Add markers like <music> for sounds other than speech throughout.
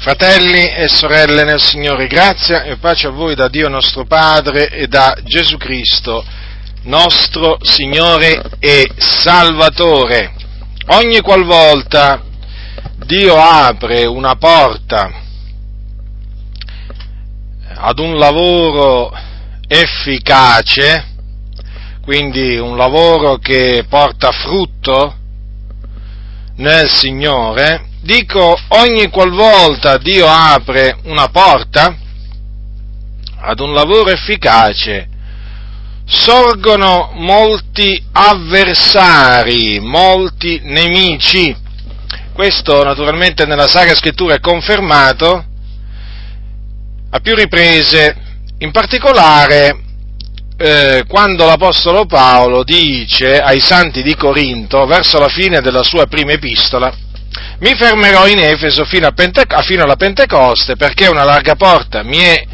Fratelli e sorelle nel Signore, grazia e pace a voi da Dio nostro Padre e da Gesù Cristo, nostro Signore e Salvatore. Ogni qualvolta Dio apre una porta ad un lavoro efficace, quindi un lavoro che porta frutto nel Signore, dico ogni qualvolta Dio apre una porta ad un lavoro efficace, sorgono molti avversari, molti nemici. Questo naturalmente nella Sacra Scrittura è confermato a più riprese, in particolare eh, quando l'Apostolo Paolo dice ai santi di Corinto, verso la fine della sua prima epistola, mi fermerò in Efeso fino, a Penteco- fino alla Pentecoste perché una larga porta mi è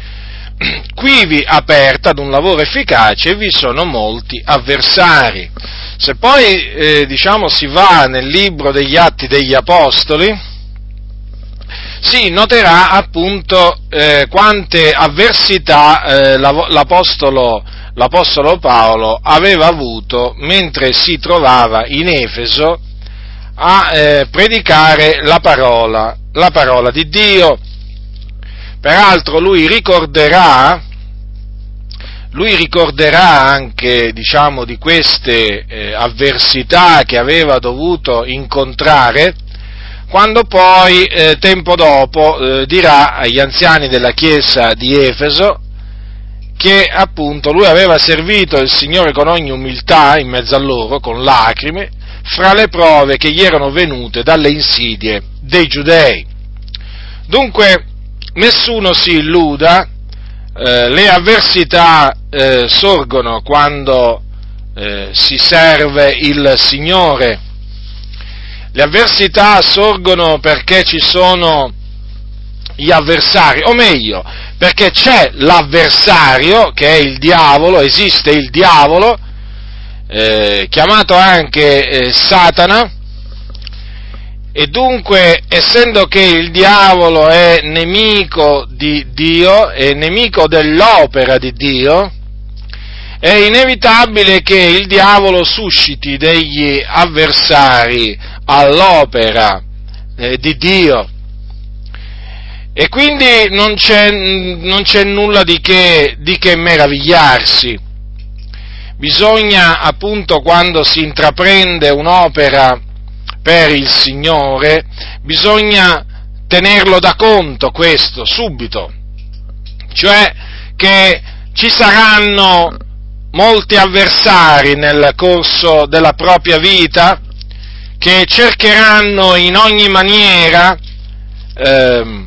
<clears throat> quivi aperta ad un lavoro efficace e vi sono molti avversari. Se poi eh, diciamo, si va nel libro degli Atti degli Apostoli, si noterà appunto eh, quante avversità eh, l'apostolo, l'apostolo Paolo aveva avuto mentre si trovava in Efeso a eh, predicare la parola, la parola di Dio. Peraltro lui ricorderà, lui ricorderà anche, diciamo, di queste eh, avversità che aveva dovuto incontrare, quando poi, eh, tempo dopo, eh, dirà agli anziani della chiesa di Efeso che appunto lui aveva servito il Signore con ogni umiltà in mezzo a loro, con lacrime, fra le prove che gli erano venute dalle insidie dei giudei. Dunque, nessuno si illuda, eh, le avversità eh, sorgono quando eh, si serve il Signore, le avversità sorgono perché ci sono gli avversari, o meglio, perché c'è l'avversario, che è il diavolo, esiste il diavolo, eh, chiamato anche eh, Satana, e dunque, essendo che il diavolo è nemico di Dio, è nemico dell'opera di Dio, è inevitabile che il diavolo susciti degli avversari all'opera eh, di Dio. E quindi non c'è, non c'è nulla di che, di che meravigliarsi bisogna appunto quando si intraprende un'opera per il Signore, bisogna tenerlo da conto questo subito, cioè che ci saranno molti avversari nel corso della propria vita che cercheranno in ogni maniera, eh,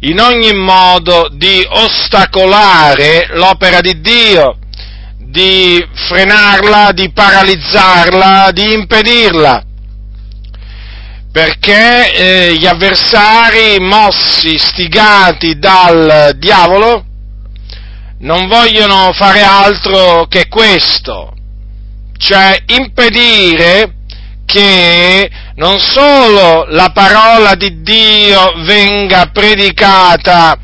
in ogni modo di ostacolare l'opera di Dio, di frenarla, di paralizzarla, di impedirla. Perché eh, gli avversari mossi, stigati dal diavolo, non vogliono fare altro che questo, cioè impedire che non solo la parola di Dio venga predicata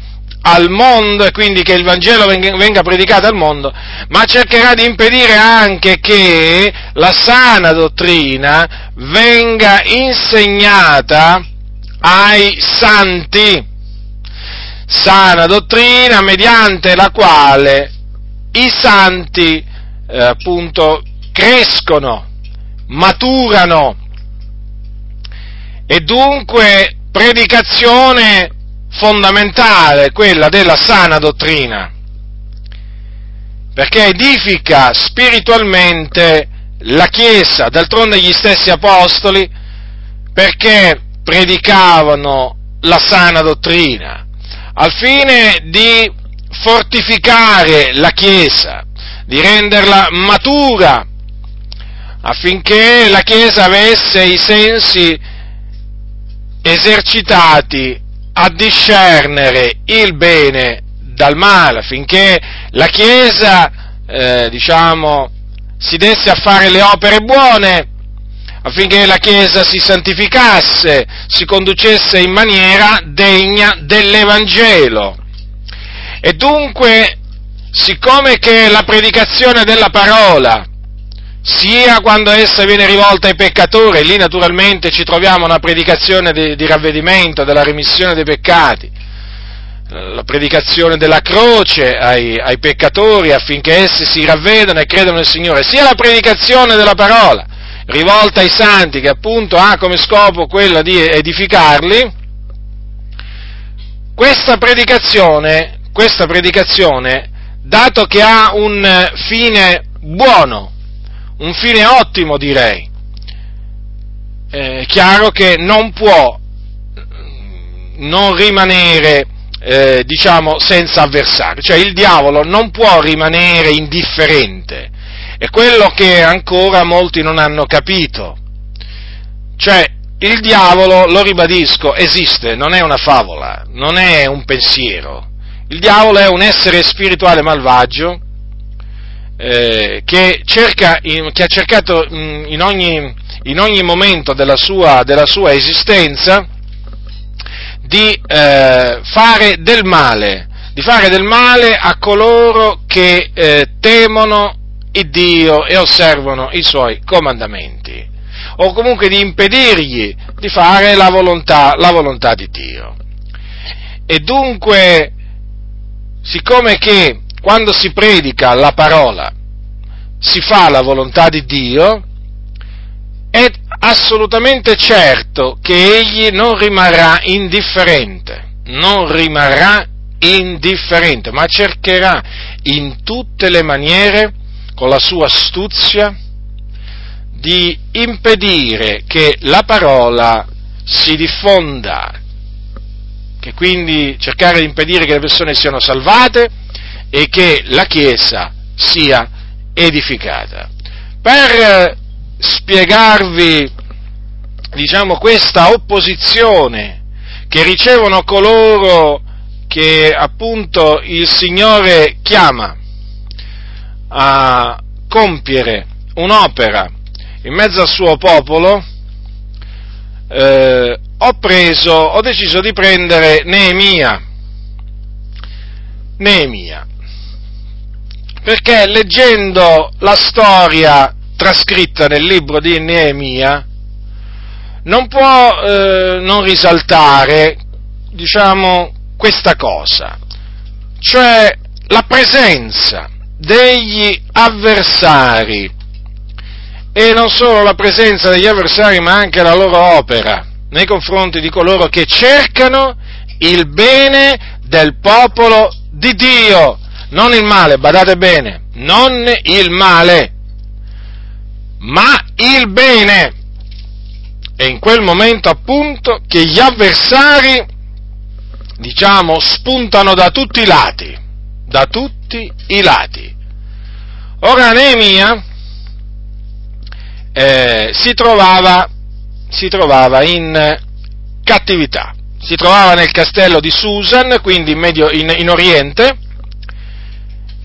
al mondo e quindi che il Vangelo venga, predicato al mondo, ma cercherà di impedire anche che la sana dottrina venga insegnata ai santi. Sana dottrina mediante la quale i santi eh, appunto crescono, maturano e dunque predicazione fondamentale, quella della sana dottrina, perché edifica spiritualmente la Chiesa, d'altronde gli stessi apostoli, perché predicavano la sana dottrina, al fine di fortificare la Chiesa, di renderla matura, affinché la Chiesa avesse i sensi esercitati a discernere il bene dal male, affinché la Chiesa, eh, diciamo, si desse a fare le opere buone, affinché la Chiesa si santificasse, si conducesse in maniera degna dell'Evangelo. E dunque, siccome che la predicazione della parola, sia quando essa viene rivolta ai peccatori, lì naturalmente ci troviamo una predicazione di, di ravvedimento, della remissione dei peccati, la predicazione della croce ai, ai, peccatori affinché essi si ravvedano e credano nel Signore, sia la predicazione della parola rivolta ai santi che appunto ha come scopo quella di edificarli, questa predicazione, questa predicazione, dato che ha un fine buono, un fine ottimo direi, è chiaro che non può non rimanere eh, diciamo, senza avversario. Cioè il diavolo non può rimanere indifferente. È quello che ancora molti non hanno capito. Cioè, il diavolo, lo ribadisco, esiste, non è una favola, non è un pensiero. Il diavolo è un essere spirituale malvagio eh, che, cerca, che, ha cercato in ogni, in ogni momento della sua, della sua esistenza di eh, fare del male, di fare del male a coloro che eh, temono il Dio e osservano i suoi comandamenti, o comunque di impedirgli di fare la volontà, la volontà di Dio. E dunque, siccome che quando si predica la parola si fa la volontà di Dio, è assolutamente certo che egli non rimarrà indifferente, non rimarrà indifferente, ma cercherà in tutte le maniere, con la sua astuzia, di impedire che la parola si diffonda, che quindi cercare di impedire che le persone siano salvate e che la Chiesa sia edificata. Per spiegarvi, diciamo, questa opposizione che ricevono coloro che appunto il Signore chiama a compiere un'opera in mezzo al suo popolo, eh, ho preso, ho deciso di prendere Neemia. Neemia. Perché leggendo la storia trascritta nel libro di Neemia, non può eh, non risaltare, diciamo, questa cosa, cioè la presenza degli avversari, e non solo la presenza degli avversari, ma anche la loro opera nei confronti di coloro che cercano il bene del popolo di Dio, non il male, badate bene, non il male, ma il bene. È in quel momento appunto che gli avversari, diciamo, spuntano da tutti i lati, da tutti i lati. Ora Neemia eh, si, trovava, si trovava in cattività, si trovava nel castello di Susan, quindi in, medio, in, in Oriente,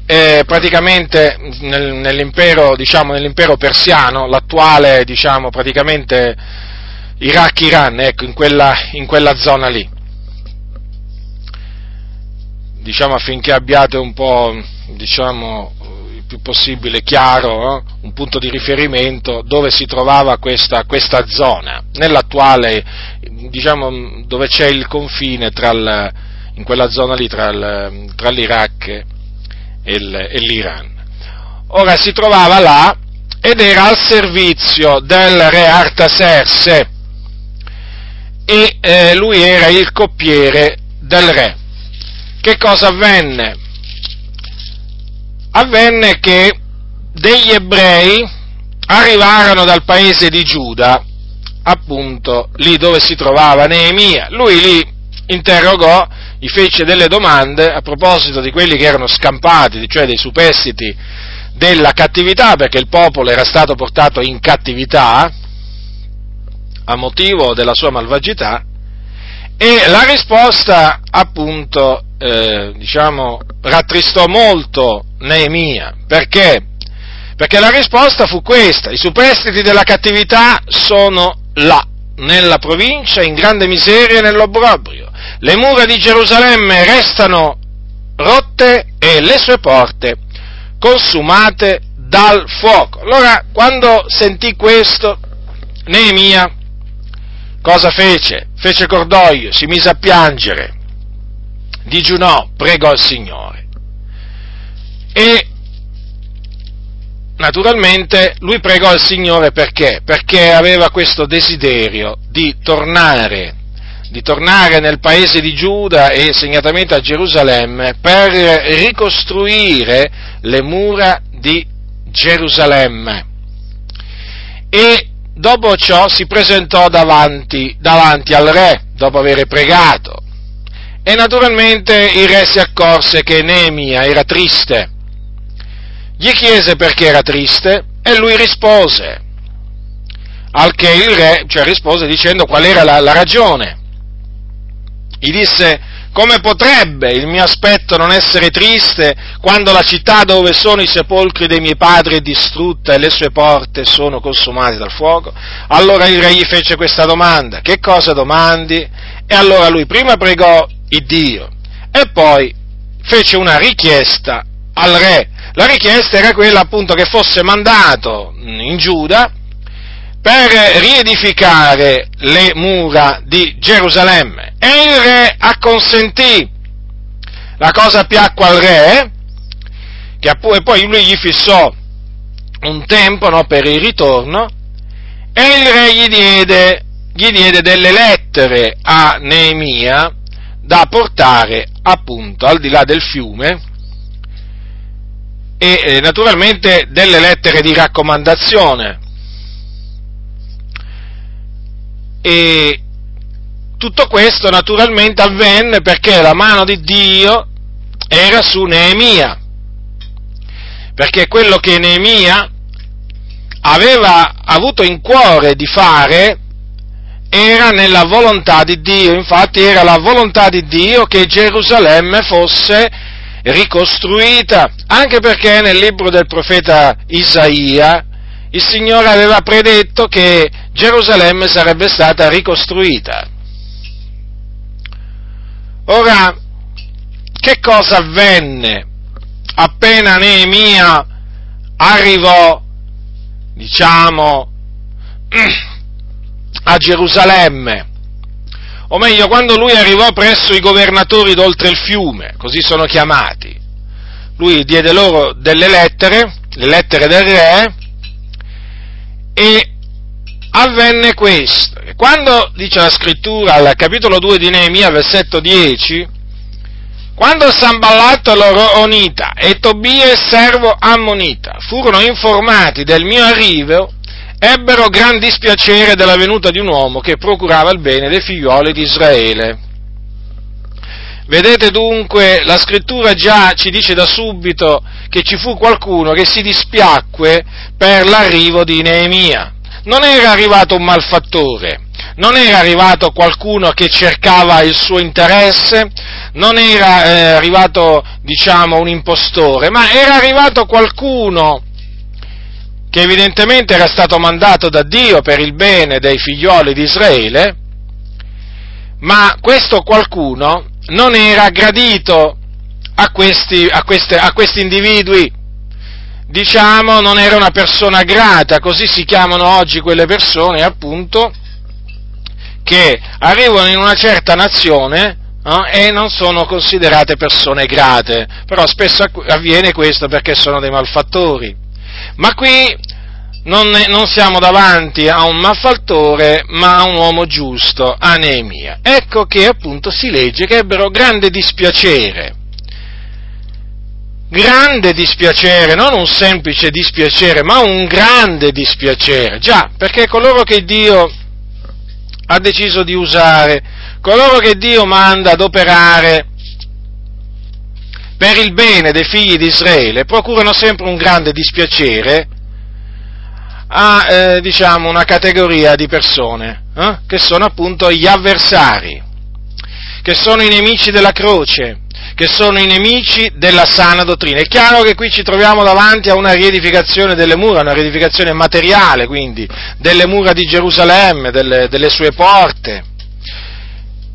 eh, praticamente nel, nell'impero, diciamo, nell'impero, persiano, l'attuale, diciamo, Iraq-Iran, ecco, in quella, in quella zona lì. Diciamo affinché abbiate un po', diciamo, il più possibile chiaro, eh, un punto di riferimento dove si trovava questa, questa zona, nell'attuale, diciamo, dove c'è il confine tra il, in quella zona lì tra, il, tra l'Iraq e l'Iran. Ora si trovava là ed era al servizio del re Artaserse e eh, lui era il coppiere del re. Che cosa avvenne? Avvenne che degli ebrei arrivarono dal paese di Giuda, appunto lì dove si trovava Neemia. Lui lì interrogò gli fece delle domande a proposito di quelli che erano scampati, cioè dei superstiti della cattività, perché il popolo era stato portato in cattività a motivo della sua malvagità, e la risposta appunto, eh, diciamo, rattristò molto Neemia, perché? Perché la risposta fu questa, i superstiti della cattività sono là, nella provincia, in grande miseria e nell'obbrobrio. Le mura di Gerusalemme restano rotte e le sue porte consumate dal fuoco. Allora, quando sentì questo, Neemia cosa fece? Fece cordoglio, si mise a piangere, digiunò, pregò il Signore. E naturalmente lui pregò il Signore perché? Perché aveva questo desiderio di tornare, di tornare nel paese di Giuda e segnatamente a Gerusalemme per ricostruire le mura di Gerusalemme. E dopo ciò si presentò davanti, davanti al re, dopo aver pregato. E naturalmente il re si accorse che Neemia era triste. Gli chiese perché era triste e lui rispose. Al che il re, cioè rispose dicendo qual era la, la ragione. Gli disse, come potrebbe il mio aspetto non essere triste quando la città dove sono i sepolcri dei miei padri è distrutta e le sue porte sono consumate dal fuoco? Allora il re gli fece questa domanda, che cosa domandi? E allora lui prima pregò il Dio e poi fece una richiesta al re. La richiesta era quella appunto che fosse mandato in Giuda per riedificare le mura di Gerusalemme. E il re acconsentì. La cosa piacque al re, che poi lui gli fissò un tempo no, per il ritorno, e il re gli diede, gli diede delle lettere a Neemia da portare appunto al di là del fiume, e eh, naturalmente delle lettere di raccomandazione. E tutto questo naturalmente avvenne perché la mano di Dio era su Neemia, perché quello che Neemia aveva avuto in cuore di fare era nella volontà di Dio, infatti era la volontà di Dio che Gerusalemme fosse ricostruita, anche perché nel libro del profeta Isaia il Signore aveva predetto che Gerusalemme sarebbe stata ricostruita. Ora, che cosa avvenne appena Neemia arrivò, diciamo, <clears throat> a Gerusalemme? O meglio, quando lui arrivò presso i governatori d'oltre il fiume, così sono chiamati, lui diede loro delle lettere, le lettere del re, e avvenne questo. Quando dice la scrittura al capitolo 2 di Neemia, versetto 10, quando Samballatto l'Oronita e Tobia il servo Ammonita furono informati del mio arrivo, ebbero gran dispiacere della venuta di un uomo che procurava il bene dei figlioli di Israele. Vedete dunque, la scrittura già ci dice da subito che ci fu qualcuno che si dispiacque per l'arrivo di Neemia. Non era arrivato un malfattore, non era arrivato qualcuno che cercava il suo interesse, non era eh, arrivato, diciamo, un impostore, ma era arrivato qualcuno che evidentemente era stato mandato da Dio per il bene dei figlioli di Israele, ma questo qualcuno non era gradito a questi, a, queste, a questi individui, diciamo non era una persona grata, così si chiamano oggi quelle persone appunto che arrivano in una certa nazione eh, e non sono considerate persone grate, però spesso avviene questo perché sono dei malfattori. Ma qui non, non, siamo davanti a un malfattore, ma a un uomo giusto, a Neemia. Ecco che appunto si legge che ebbero grande dispiacere. Grande dispiacere, non un semplice dispiacere, ma un grande dispiacere. Già, perché coloro che Dio ha deciso di usare, coloro che Dio manda ad operare per il bene dei figli di Israele, procurano sempre un grande dispiacere a eh, diciamo, una categoria di persone eh, che sono appunto gli avversari, che sono i nemici della croce, che sono i nemici della sana dottrina. È chiaro che qui ci troviamo davanti a una riedificazione delle mura, una riedificazione materiale, quindi, delle mura di Gerusalemme, delle, delle sue porte.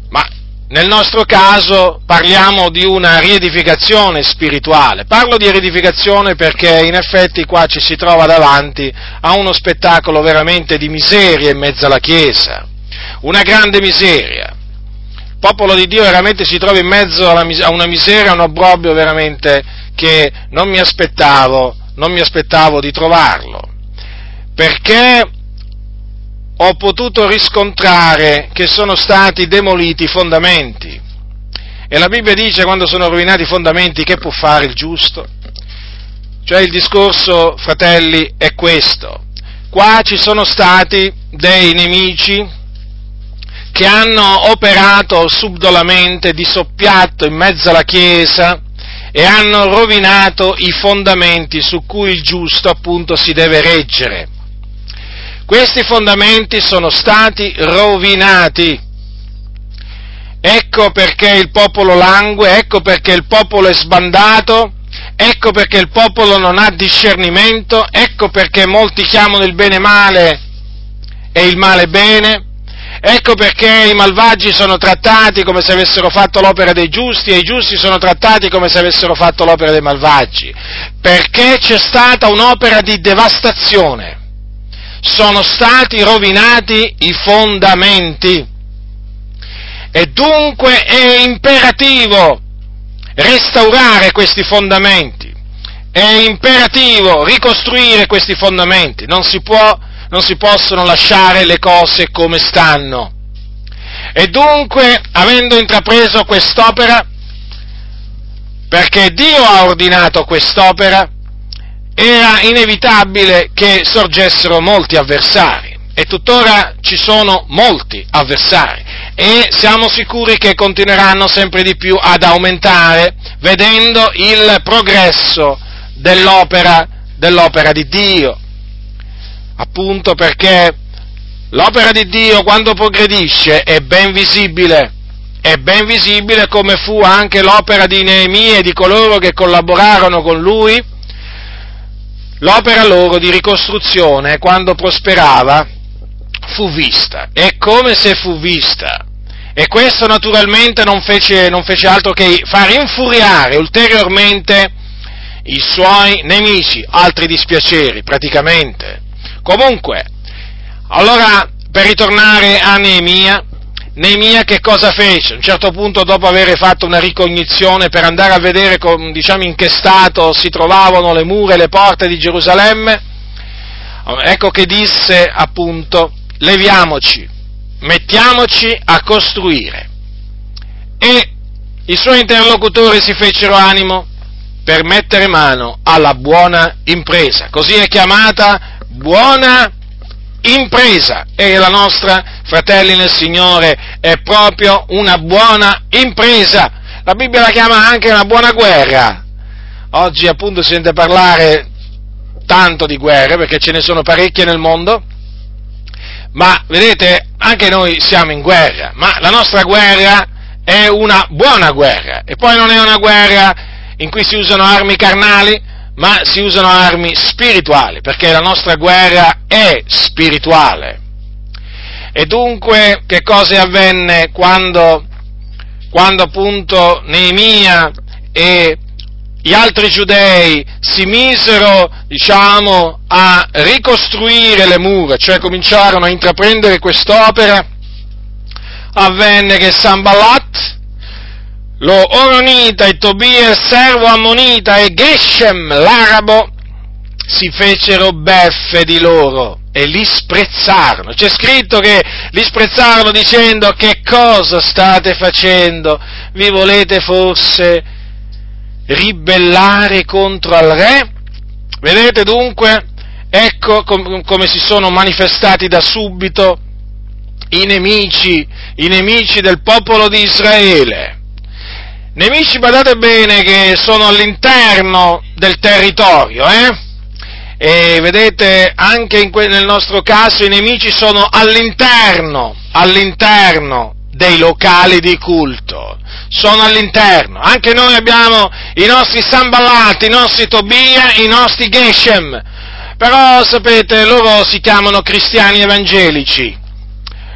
Ma nel nostro caso parliamo di una riedificazione spirituale. Parlo di riedificazione perché in effetti qua ci si trova davanti a uno spettacolo veramente di miseria in mezzo alla Chiesa. Una grande miseria popolo di Dio veramente si trova in mezzo a una miseria, a un obbrobrio veramente che non mi aspettavo, non mi aspettavo di trovarlo. Perché ho potuto riscontrare che sono stati demoliti i fondamenti. E la Bibbia dice quando sono rovinati i fondamenti che può fare il giusto? Cioè il discorso, fratelli, è questo. Qua ci sono stati dei nemici che hanno operato subdolamente di soppiatto in mezzo alla Chiesa e hanno rovinato i fondamenti su cui il giusto appunto si deve reggere. Questi fondamenti sono stati rovinati. Ecco perché il popolo langue, ecco perché il popolo è sbandato, ecco perché il popolo non ha discernimento, ecco perché molti chiamano il bene male e il male bene, Ecco perché i malvagi sono trattati come se avessero fatto l'opera dei giusti e i giusti sono trattati come se avessero fatto l'opera dei malvagi. Perché c'è stata un'opera di devastazione. Sono stati rovinati i fondamenti. E dunque è imperativo restaurare questi fondamenti. È imperativo ricostruire questi fondamenti. Non si può non si possono lasciare le cose come stanno. E dunque, avendo intrapreso quest'opera, perché Dio ha ordinato quest'opera, era inevitabile che sorgessero molti avversari e tuttora ci sono molti avversari e siamo sicuri che continueranno sempre di più ad aumentare vedendo il progresso dell'opera, dell'opera di Dio. Appunto perché l'opera di Dio quando progredisce è ben visibile, è ben visibile come fu anche l'opera di Neemia e di coloro che collaborarono con lui, l'opera loro di ricostruzione quando prosperava fu vista, è come se fu vista. E questo naturalmente non fece, non fece altro che far infuriare ulteriormente i suoi nemici, altri dispiaceri praticamente. Comunque, allora, per ritornare a Neemia, Neemia che cosa fece? A un certo punto, dopo aver fatto una ricognizione per andare a vedere diciamo, in che stato si trovavano le mura e le porte di Gerusalemme, ecco che disse appunto, leviamoci, mettiamoci a costruire. E i suoi interlocutori si fecero animo per mettere mano alla buona impresa, così è chiamata buona impresa e la nostra, fratelli nel Signore, è proprio una buona impresa. La Bibbia la chiama anche una buona guerra. Oggi appunto si sente parlare tanto di guerre perché ce ne sono parecchie nel mondo, ma vedete, anche noi siamo in guerra, ma la nostra guerra è una buona guerra e poi non è una guerra in cui si usano armi carnali, ma si usano armi spirituali, perché la nostra guerra è spirituale. E dunque che cosa avvenne quando, quando appunto Neemia e gli altri giudei si misero, diciamo, a ricostruire le mura, cioè cominciarono a intraprendere quest'opera, avvenne che Sambalat, lo Oronita e Tobia servo Ammonita e Geshem l'arabo si fecero beffe di loro e li sprezzarono. C'è scritto che li sprezzarono dicendo che cosa state facendo? Vi volete forse ribellare contro al re? Vedete dunque, ecco com- come si sono manifestati da subito i nemici, i nemici del popolo di Israele Nemici, badate bene, che sono all'interno del territorio, eh? E vedete, anche que- nel nostro caso i nemici sono all'interno, all'interno dei locali di culto, sono all'interno. Anche noi abbiamo i nostri Samballat, i nostri Tobia, i nostri Geshem, però sapete, loro si chiamano cristiani evangelici,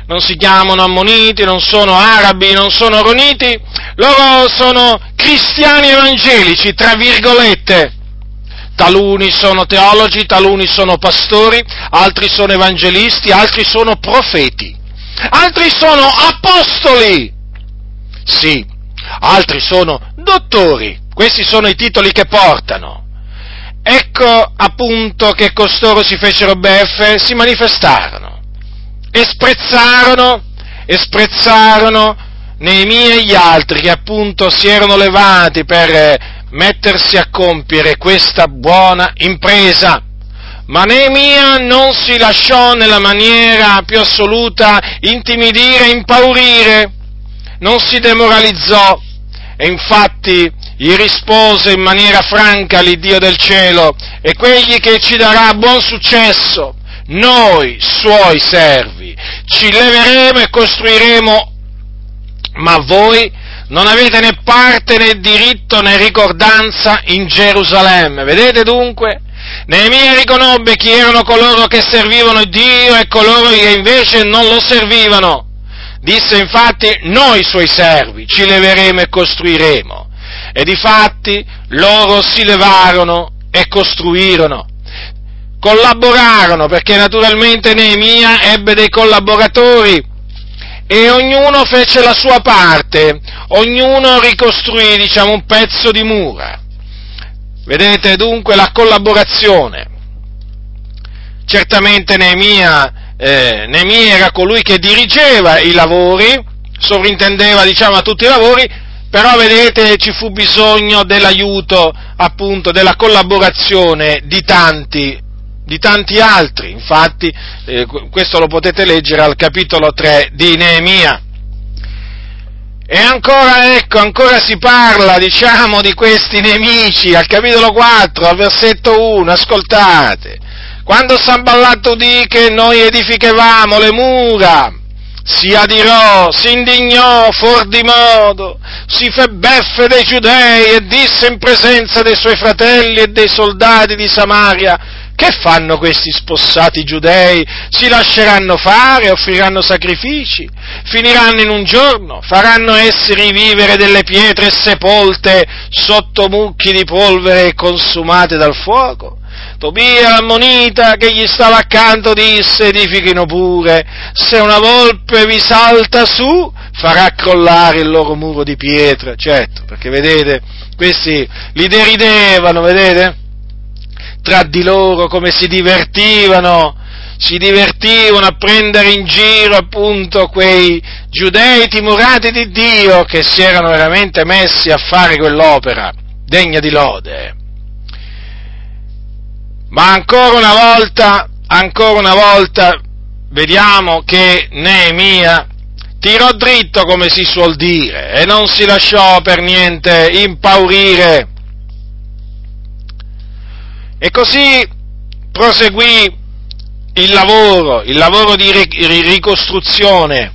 non si chiamano ammoniti, non sono arabi, non sono roniti, loro sono cristiani evangelici, tra virgolette. Taluni sono teologi, taluni sono pastori, altri sono evangelisti, altri sono profeti, altri sono apostoli. Sì, altri sono dottori. Questi sono i titoli che portano. Ecco appunto che costoro si fecero beffe, si manifestarono e sprezzarono, e sprezzarono Neemia e gli altri che appunto si erano levati per mettersi a compiere questa buona impresa. Ma Neemia non si lasciò nella maniera più assoluta intimidire, impaurire, non si demoralizzò e infatti gli rispose in maniera franca l'Iddio del cielo e quegli che ci darà buon successo, noi suoi servi, ci leveremo e costruiremo, ma voi non avete né parte né diritto né ricordanza in Gerusalemme. Vedete dunque? Neemia riconobbe chi erano coloro che servivano Dio e coloro che invece non lo servivano. Disse infatti, noi suoi servi ci leveremo e costruiremo. E difatti loro si levarono e costruirono. Collaborarono perché naturalmente Neemia ebbe dei collaboratori e ognuno fece la sua parte, ognuno ricostruì, diciamo, un pezzo di mura. Vedete dunque la collaborazione. Certamente Neemia, eh, Neemia era colui che dirigeva i lavori, sovrintendeva, diciamo, a tutti i lavori, però vedete ci fu bisogno dell'aiuto, appunto, della collaborazione di tanti di tanti altri, infatti eh, questo lo potete leggere al capitolo 3 di Neemia. E ancora, ecco, ancora si parla, diciamo, di questi nemici, al capitolo 4, al versetto 1, ascoltate. Quando Samballat udì che noi edificavamo le mura, si adirò, si indignò fuor di modo, si fe beffe dei giudei e disse in presenza dei suoi fratelli e dei soldati di Samaria, che fanno questi spossati giudei? Si lasceranno fare, offriranno sacrifici, finiranno in un giorno, faranno essi rivivere delle pietre sepolte sotto mucchi di polvere consumate dal fuoco? Tobia l'ammonita che gli stava accanto disse edifichino pure, se una volpe vi salta su farà crollare il loro muro di pietra, certo, perché vedete, questi li deridevano, vedete? Tra di loro come si divertivano, si divertivano a prendere in giro appunto quei giudei timorati di Dio che si erano veramente messi a fare quell'opera degna di lode. Ma ancora una volta, ancora una volta, vediamo che Neemia tirò dritto come si suol dire e non si lasciò per niente impaurire e così proseguì il lavoro, il lavoro di ricostruzione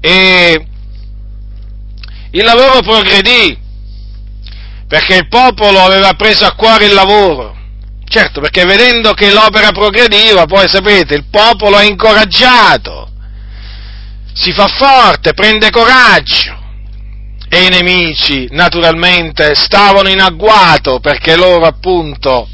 e il lavoro progredì perché il popolo aveva preso a cuore il lavoro. Certo, perché vedendo che l'opera progrediva, poi sapete, il popolo è incoraggiato, si fa forte, prende coraggio e i nemici naturalmente stavano in agguato perché loro appunto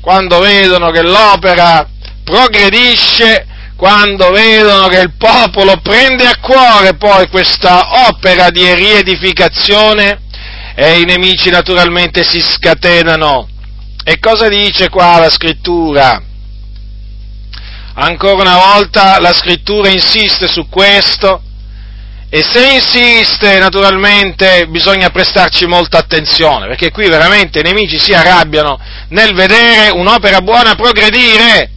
quando vedono che l'opera progredisce, quando vedono che il popolo prende a cuore poi questa opera di riedificazione e i nemici naturalmente si scatenano. E cosa dice qua la scrittura? Ancora una volta la scrittura insiste su questo e se insiste, naturalmente, bisogna prestarci molta attenzione, perché qui veramente i nemici si arrabbiano nel vedere un'opera buona progredire.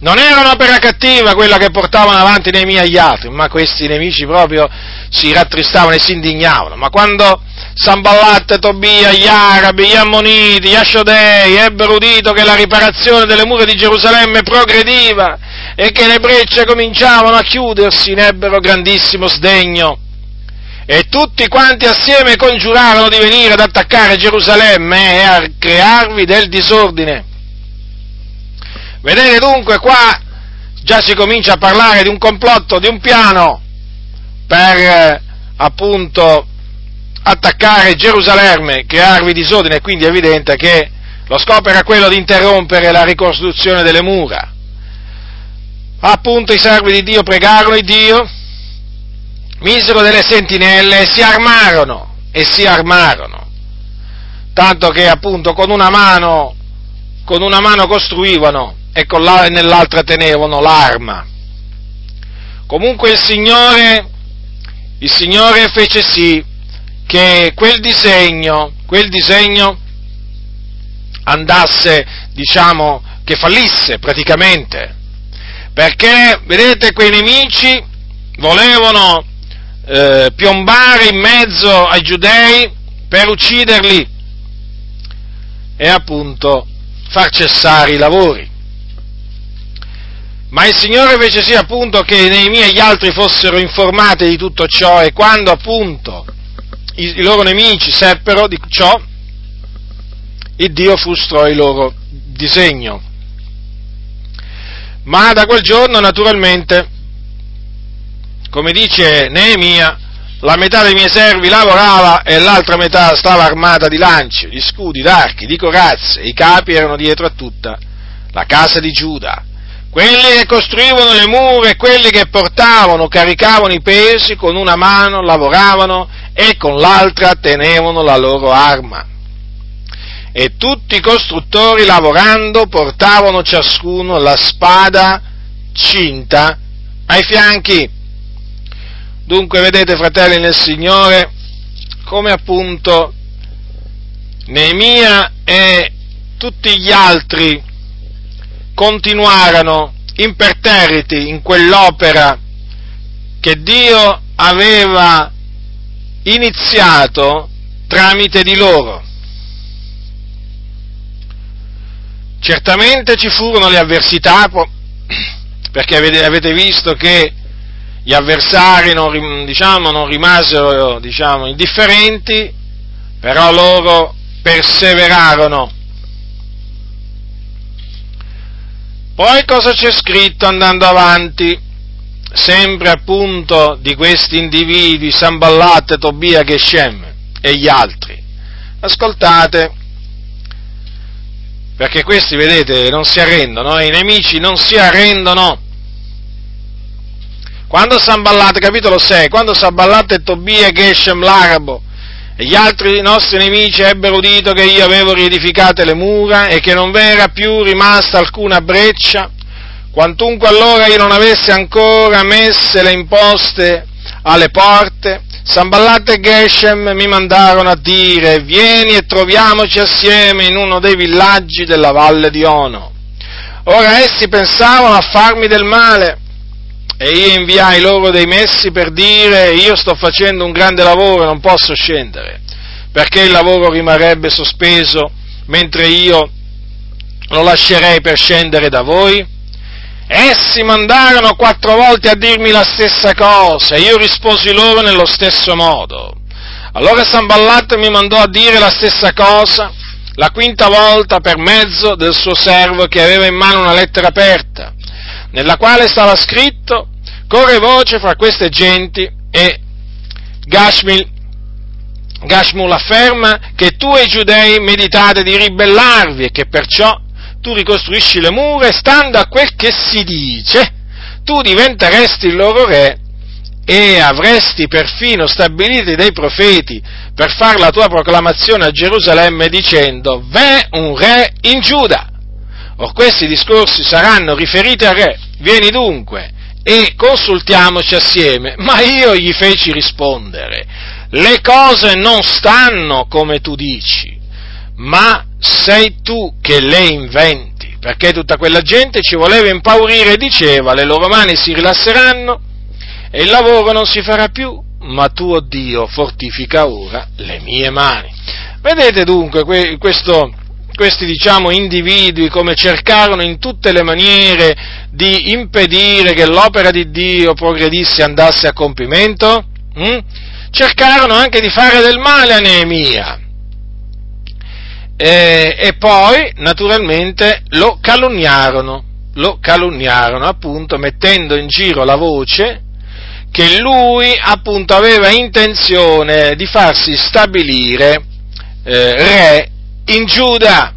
Non era un'opera cattiva quella che portavano avanti nei miei gli altri, ma questi nemici proprio si rattristavano e si indignavano. Ma quando Samballat, Tobia, gli arabi, gli ammoniti, gli asciodei ebbero udito che la riparazione delle mura di Gerusalemme progrediva e che le brecce cominciavano a chiudersi, ne ebbero grandissimo sdegno. E tutti quanti assieme congiurarono di venire ad attaccare Gerusalemme e a crearvi del disordine. Vedete dunque qua già si comincia a parlare di un complotto, di un piano per eh, appunto attaccare Gerusalemme, crearvi disordine, quindi è evidente che lo scopo era quello di interrompere la ricostruzione delle mura. Appunto i servi di Dio pregarono il Dio, misero delle sentinelle e si armarono, e si armarono. Tanto che appunto con una mano, con una mano costruivano e con la, nell'altra tenevano l'arma. Comunque il Signore, il Signore fece sì che quel disegno, quel disegno andasse, diciamo, che fallisse praticamente. Perché, vedete, quei nemici volevano eh, piombare in mezzo ai giudei per ucciderli e appunto far cessare i lavori. Ma il Signore fece sì appunto che Neemia e gli altri fossero informati di tutto ciò e quando appunto i, i loro nemici seppero di ciò, il Dio frustrò il loro disegno. Ma da quel giorno naturalmente, come dice Neemia, la metà dei miei servi lavorava e l'altra metà stava armata di lance, di scudi, d'archi, di corazze, i capi erano dietro a tutta la casa di Giuda quelli che costruivano le mura e quelli che portavano, caricavano i pesi, con una mano lavoravano e con l'altra tenevano la loro arma. E tutti i costruttori lavorando portavano ciascuno la spada cinta ai fianchi. Dunque vedete fratelli nel Signore come appunto Neemia e tutti gli altri continuarono imperterriti in quell'opera che Dio aveva iniziato tramite di loro. Certamente ci furono le avversità, <clears throat> perché avete, visto che gli avversari non, diciamo, non rimasero diciamo, indifferenti, però loro perseverarono Poi cosa c'è scritto andando avanti? Sempre appunto di questi individui, Samballat, Tobia, Geshem e gli altri. Ascoltate, perché questi, vedete, non si arrendono, i nemici non si arrendono. Quando Samballat, capitolo 6, quando Samballat e Tobia, Geshem, l'arabo, e gli altri nostri nemici ebbero udito che io avevo riedificate le mura e che non v'era più rimasta alcuna breccia, quantunque allora io non avessi ancora messe le imposte alle porte, Samballat e Geshem mi mandarono a dire, vieni e troviamoci assieme in uno dei villaggi della valle di Ono. Ora essi pensavano a farmi del male, e io inviai loro dei messi per dire io sto facendo un grande lavoro non posso scendere, perché il lavoro rimarrebbe sospeso mentre io lo lascerei per scendere da voi? Essi mandarono quattro volte a dirmi la stessa cosa e io risposi loro nello stesso modo. Allora Samballat mi mandò a dire la stessa cosa la quinta volta per mezzo del suo servo che aveva in mano una lettera aperta nella quale stava scritto, corre voce fra queste genti e Gashmil, Gashmul afferma che tu e i giudei meditate di ribellarvi e che perciò tu ricostruisci le mura e stando a quel che si dice, tu diventeresti il loro re e avresti perfino stabiliti dei profeti per fare la tua proclamazione a Gerusalemme dicendo, v'è un re in Giuda. Or questi discorsi saranno riferiti al re, vieni dunque e consultiamoci assieme. Ma io gli feci rispondere, le cose non stanno come tu dici, ma sei tu che le inventi, perché tutta quella gente ci voleva impaurire e diceva, le loro mani si rilasseranno e il lavoro non si farà più, ma tuo Dio fortifica ora le mie mani. Vedete dunque questo, questi diciamo individui come cercarono in tutte le maniere di impedire che l'opera di Dio progredisse e andasse a compimento? Hm? Cercarono anche di fare del male a Neemia. E, e poi, naturalmente, lo calunniarono, lo calunniarono appunto mettendo in giro la voce che lui appunto aveva intenzione di farsi stabilire eh, re in Giuda.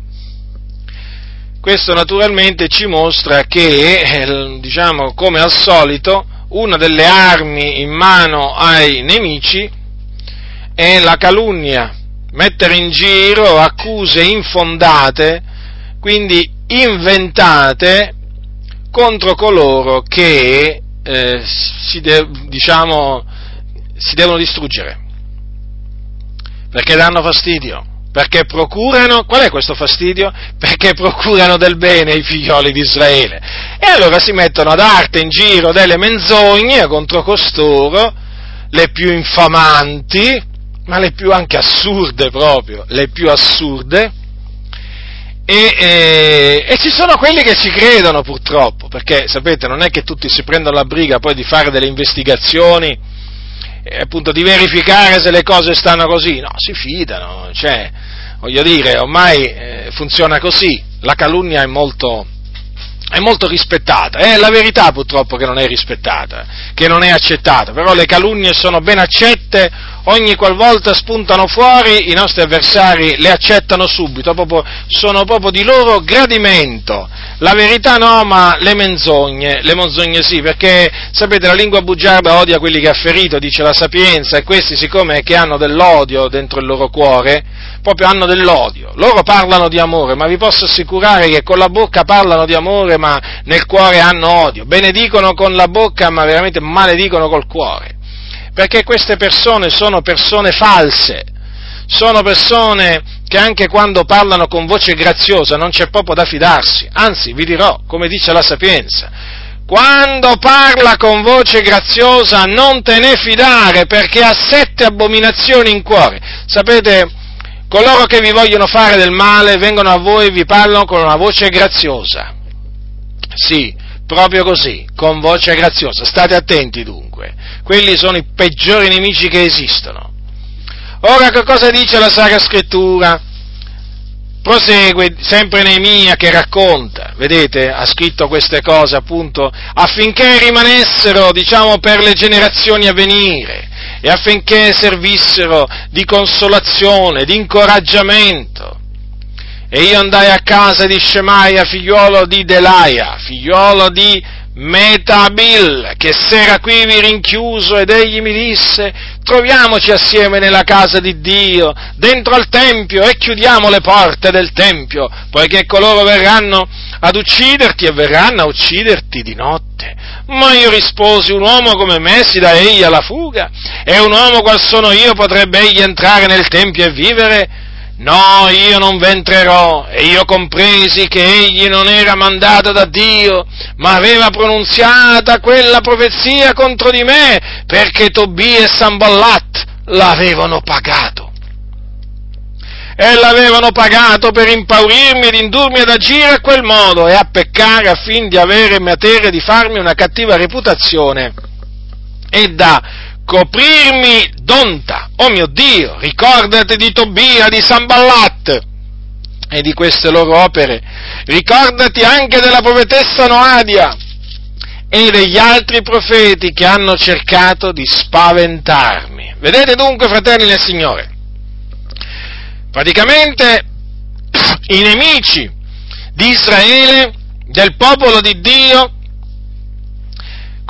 Questo naturalmente ci mostra che, eh, diciamo, come al solito, una delle armi in mano ai nemici è la calunnia, mettere in giro accuse infondate, quindi inventate contro coloro che eh, si, de- diciamo, si devono distruggere, perché danno fastidio perché procurano, qual è questo fastidio? Perché procurano del bene ai figlioli di Israele. E allora si mettono ad arte in giro delle menzogne contro costoro, le più infamanti, ma le più anche assurde proprio, le più assurde, e, e, e, ci sono quelli che ci credono purtroppo, perché sapete, non è che tutti si prendono la briga poi di fare delle investigazioni appunto di verificare se le cose stanno così, no, si fidano, cioè, voglio dire, ormai eh, funziona così, la calunnia è molto, è molto rispettata, è la verità purtroppo che non è rispettata, che non è accettata, però le calunnie sono ben accette ogni qualvolta spuntano fuori i nostri avversari le accettano subito, proprio, sono proprio di loro gradimento. La verità no, ma le menzogne, le menzogne sì, perché sapete la lingua bugiarda odia quelli che ha ferito, dice la sapienza, e questi siccome che hanno dell'odio dentro il loro cuore, proprio hanno dell'odio. Loro parlano di amore, ma vi posso assicurare che con la bocca parlano di amore, ma nel cuore hanno odio. Benedicono con la bocca, ma veramente maledicono col cuore perché queste persone sono persone false, sono persone che anche quando parlano con voce graziosa non c'è proprio da fidarsi, anzi vi dirò, come dice la sapienza, quando parla con voce graziosa non te ne fidare perché ha sette abominazioni in cuore. Sapete, coloro che vi vogliono fare del male vengono a voi e vi parlano con una voce graziosa. Sì, proprio così, con voce graziosa. State attenti dunque quelli sono i peggiori nemici che esistono. Ora che cosa dice la Sacra Scrittura? Prosegue sempre Neemia che racconta, vedete, ha scritto queste cose appunto affinché rimanessero, diciamo, per le generazioni a venire e affinché servissero di consolazione, di incoraggiamento. E io andai a casa di Shemaia, figliuolo di Delaia, figliuolo di Metabil, che s'era qui rinchiuso ed egli mi disse, troviamoci assieme nella casa di Dio, dentro al Tempio, e chiudiamo le porte del Tempio, poiché coloro verranno ad ucciderti e verranno a ucciderti di notte. Ma io risposi, un uomo come me si dà egli alla fuga, e un uomo qual sono io potrebbe egli entrare nel Tempio e vivere? No, io non v'entrerò, e io compresi che egli non era mandato da Dio, ma aveva pronunziata quella profezia contro di me, perché Tobì e Samballat l'avevano pagato. E l'avevano pagato per impaurirmi ed indurmi ad agire a quel modo e a peccare affin di avere materia di farmi una cattiva reputazione e da coprirmi d'onta. Oh mio Dio, ricordati di Tobia, di Samballat e di queste loro opere. Ricordati anche della profetessa Noadia e degli altri profeti che hanno cercato di spaventarmi. Vedete dunque, fratelli nel Signore, praticamente i nemici di Israele, del popolo di Dio,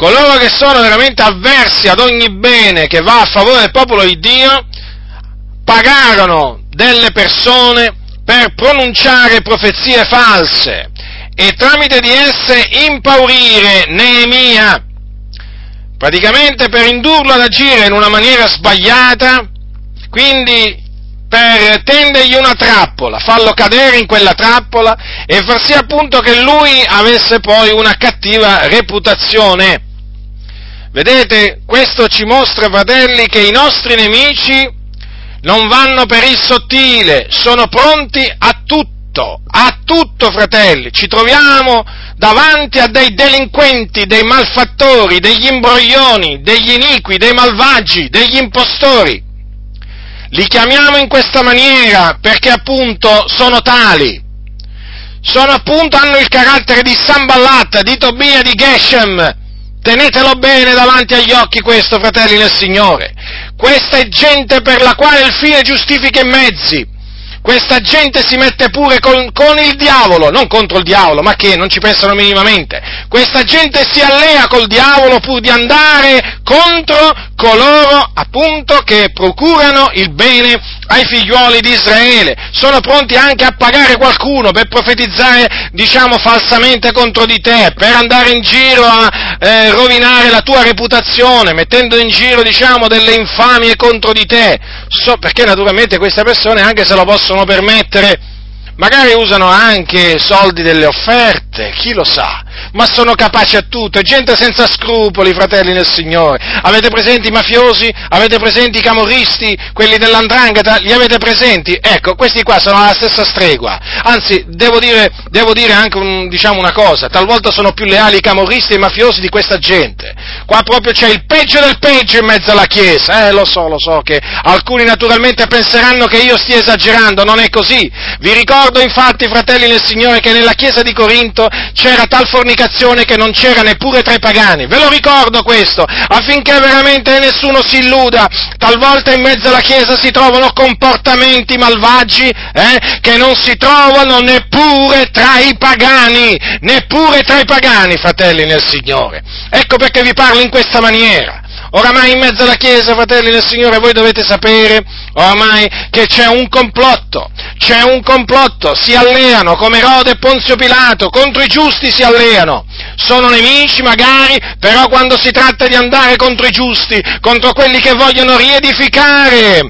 coloro che sono veramente avversi ad ogni bene che va a favore del popolo di Dio, pagarono delle persone per pronunciare profezie false e tramite di esse impaurire Neemia, praticamente per indurlo ad agire in una maniera sbagliata, quindi per tendergli una trappola, farlo cadere in quella trappola e far sì appunto che lui avesse poi una cattiva reputazione. Vedete, questo ci mostra, fratelli, che i nostri nemici non vanno per il sottile, sono pronti a tutto a tutto, fratelli. Ci troviamo davanti a dei delinquenti, dei malfattori, degli imbroglioni, degli iniqui, dei malvagi, degli impostori. Li chiamiamo in questa maniera perché appunto sono tali. Sono appunto, hanno il carattere di Samballat, di Tobia, di Geshem. Tenetelo bene davanti agli occhi questo, fratelli nel Signore. Questa è gente per la quale il fine giustifica i mezzi. Questa gente si mette pure con, con, il diavolo, non contro il diavolo, ma che non ci pensano minimamente. Questa gente si allea col diavolo pur di andare contro coloro appunto che procurano il bene ai figliuoli di Israele. Sono pronti anche a pagare qualcuno per profetizzare, diciamo, falsamente contro di te, per andare in giro a eh, rovinare la tua reputazione, mettendo in giro, diciamo, delle infamie contro di te. So, perché naturalmente queste persone, anche se lo possono permettere, magari usano anche soldi delle offerte, chi lo sa, ma sono capaci a tutto, è gente senza scrupoli, fratelli nel Signore. Avete presenti i mafiosi? Avete presenti i camorristi? Quelli dell'andrangheta? Li avete presenti? Ecco, questi qua sono alla stessa stregua. Anzi, devo dire, devo dire anche un, diciamo una cosa, talvolta sono più leali i camorristi e i mafiosi di questa gente. Qua proprio c'è il peggio del peggio in mezzo alla Chiesa. Eh, lo so, lo so che alcuni naturalmente penseranno che io stia esagerando, non è così. Vi ricordo infatti, fratelli nel Signore, che nella Chiesa di Corinto c'era tal fornicazione fornicazione che non c'era neppure tra i pagani. Ve lo ricordo questo, affinché veramente nessuno si illuda. Talvolta in mezzo alla Chiesa si trovano comportamenti malvagi eh, che non si trovano neppure tra i pagani, neppure tra i pagani, fratelli nel Signore. Ecco perché vi parlo in questa maniera. Oramai in mezzo alla Chiesa, fratelli del Signore, voi dovete sapere oramai che c'è un complotto, c'è un complotto, si alleano come Erode e Ponzio Pilato, contro i giusti si alleano, sono nemici magari, però quando si tratta di andare contro i giusti, contro quelli che vogliono riedificare,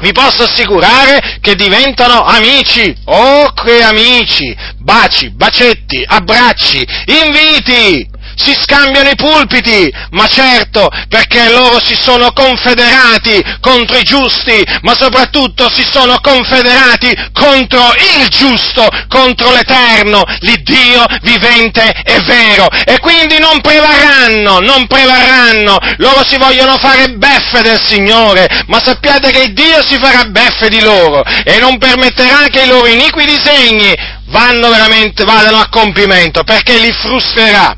vi posso assicurare che diventano amici, oh che amici, baci, bacetti, abbracci, inviti, si scambiano i pulpiti, ma certo perché loro si sono confederati contro i giusti, ma soprattutto si sono confederati contro il giusto, contro l'Eterno, l'Iddio vivente e vero. E quindi non prevarranno, non prevarranno, loro si vogliono fare beffe del Signore, ma sappiate che Dio si farà beffe di loro e non permetterà che i loro iniqui disegni vanno veramente, vadano a compimento, perché li frustrerà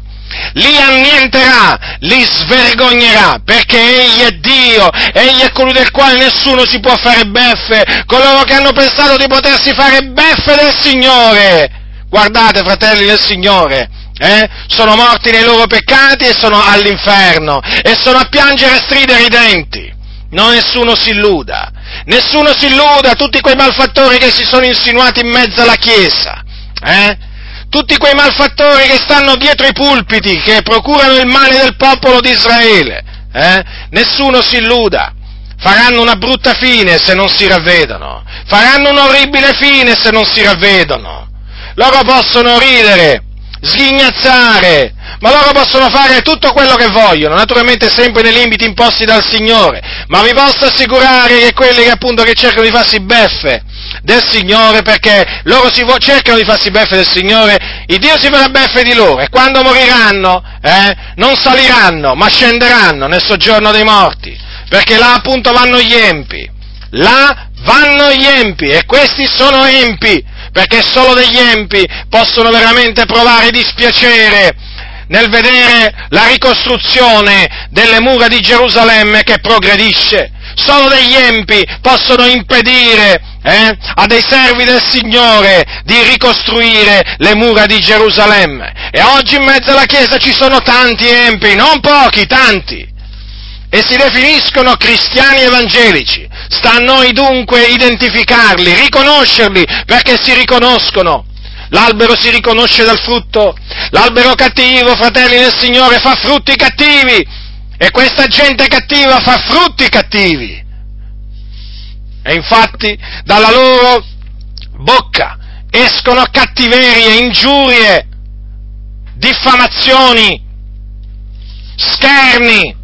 li annienterà, li svergognerà, perché egli è Dio, egli è colui del quale nessuno si può fare beffe, coloro che hanno pensato di potersi fare beffe del Signore. Guardate, fratelli del Signore, eh? sono morti nei loro peccati e sono all'inferno, e sono a piangere e stridere i denti. No, nessuno si illuda, nessuno si illuda, tutti quei malfattori che si sono insinuati in mezzo alla Chiesa, eh? Tutti quei malfattori che stanno dietro i pulpiti, che procurano il male del popolo di Israele. Eh? Nessuno si illuda. Faranno una brutta fine se non si ravvedono. Faranno un'orribile fine se non si ravvedono. Loro possono ridere, sghignazzare, ma loro possono fare tutto quello che vogliono, naturalmente sempre nei limiti imposti dal Signore, ma vi posso assicurare che quelli che appunto che cercano di farsi beffe del Signore perché loro vo- cercano di farsi beffe del Signore, il Dio si farà beffe di loro e quando moriranno eh, non saliranno ma scenderanno nel soggiorno dei morti perché là appunto vanno gli empi, là vanno gli empi e questi sono empi perché solo degli empi possono veramente provare dispiacere nel vedere la ricostruzione delle mura di Gerusalemme che progredisce. Solo degli empi possono impedire eh, a dei servi del Signore di ricostruire le mura di Gerusalemme. E oggi in mezzo alla Chiesa ci sono tanti empi, non pochi, tanti. E si definiscono cristiani evangelici. Sta a noi dunque identificarli, riconoscerli, perché si riconoscono. L'albero si riconosce dal frutto. L'albero cattivo, fratelli del Signore, fa frutti cattivi. E questa gente cattiva fa frutti cattivi. E infatti dalla loro bocca escono cattiverie, ingiurie, diffamazioni, scherni,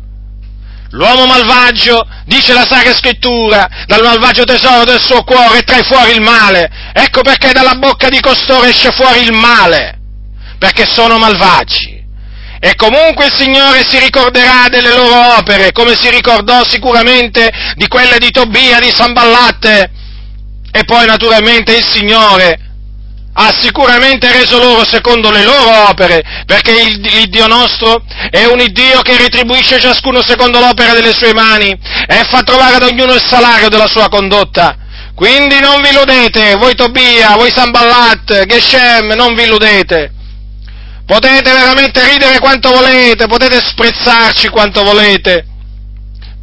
L'uomo malvagio, dice la Sacra Scrittura, dal malvagio tesoro del suo cuore trae fuori il male. Ecco perché dalla bocca di costoro esce fuori il male, perché sono malvagi. E comunque il Signore si ricorderà delle loro opere, come si ricordò sicuramente di quelle di Tobia, di Samballatte. E poi naturalmente il Signore ha sicuramente reso loro secondo le loro opere, perché il, il, Dio nostro è un Dio che retribuisce ciascuno secondo l'opera delle sue mani e fa trovare ad ognuno il salario della sua condotta. Quindi non vi illudete, voi Tobia, voi Samballat, Geshem, non vi illudete. Potete veramente ridere quanto volete, potete sprezzarci quanto volete,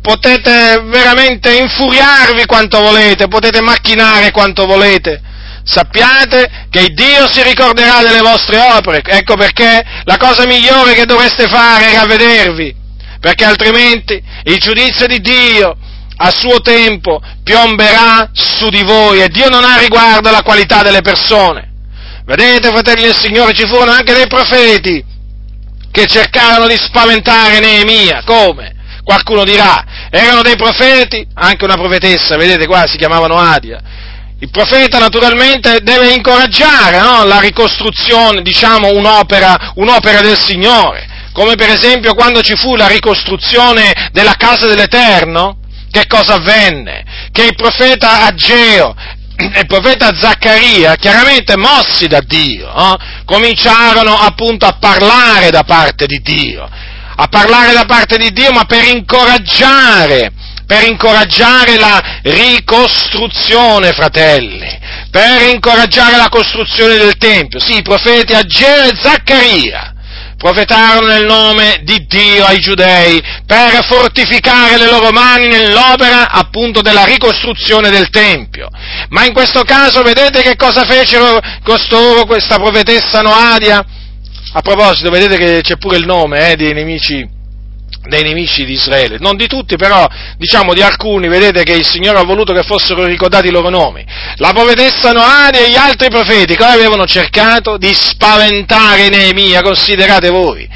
potete veramente infuriarvi quanto volete, potete macchinare quanto volete. Sappiate che Dio si ricorderà delle vostre opere, ecco perché la cosa migliore che dovreste fare è ravvedervi, perché altrimenti il giudizio di Dio a suo tempo piomberà su di voi e Dio non ha riguardo alla qualità delle persone. Vedete, fratelli del Signore, ci furono anche dei profeti che cercarono di spaventare Neemia. Come? Qualcuno dirà, erano dei profeti, anche una profetessa, vedete qua, si chiamavano Adia. Il profeta naturalmente deve incoraggiare no? la ricostruzione, diciamo, un'opera, un'opera del Signore. Come per esempio quando ci fu la ricostruzione della casa dell'Eterno, che cosa avvenne? Che il profeta Ageo il profeta Zaccaria, chiaramente mossi da Dio, eh, cominciarono appunto a parlare da parte di Dio, a parlare da parte di Dio, ma per incoraggiare, per incoraggiare la ricostruzione, fratelli, per incoraggiare la costruzione del Tempio. Sì, i profeti Ageo e Zaccaria profetarono nel nome di Dio ai giudei per fortificare le loro mani nell'opera appunto della ricostruzione del Tempio. Ma in questo caso vedete che cosa fecero costoro, questa profetessa Noadia? A proposito, vedete che c'è pure il nome eh, dei nemici dei nemici di Israele, non di tutti però, diciamo di alcuni, vedete che il Signore ha voluto che fossero ricordati i loro nomi. La profetessa Noadia e gli altri profeti che avevano cercato di spaventare Neemia, considerate voi.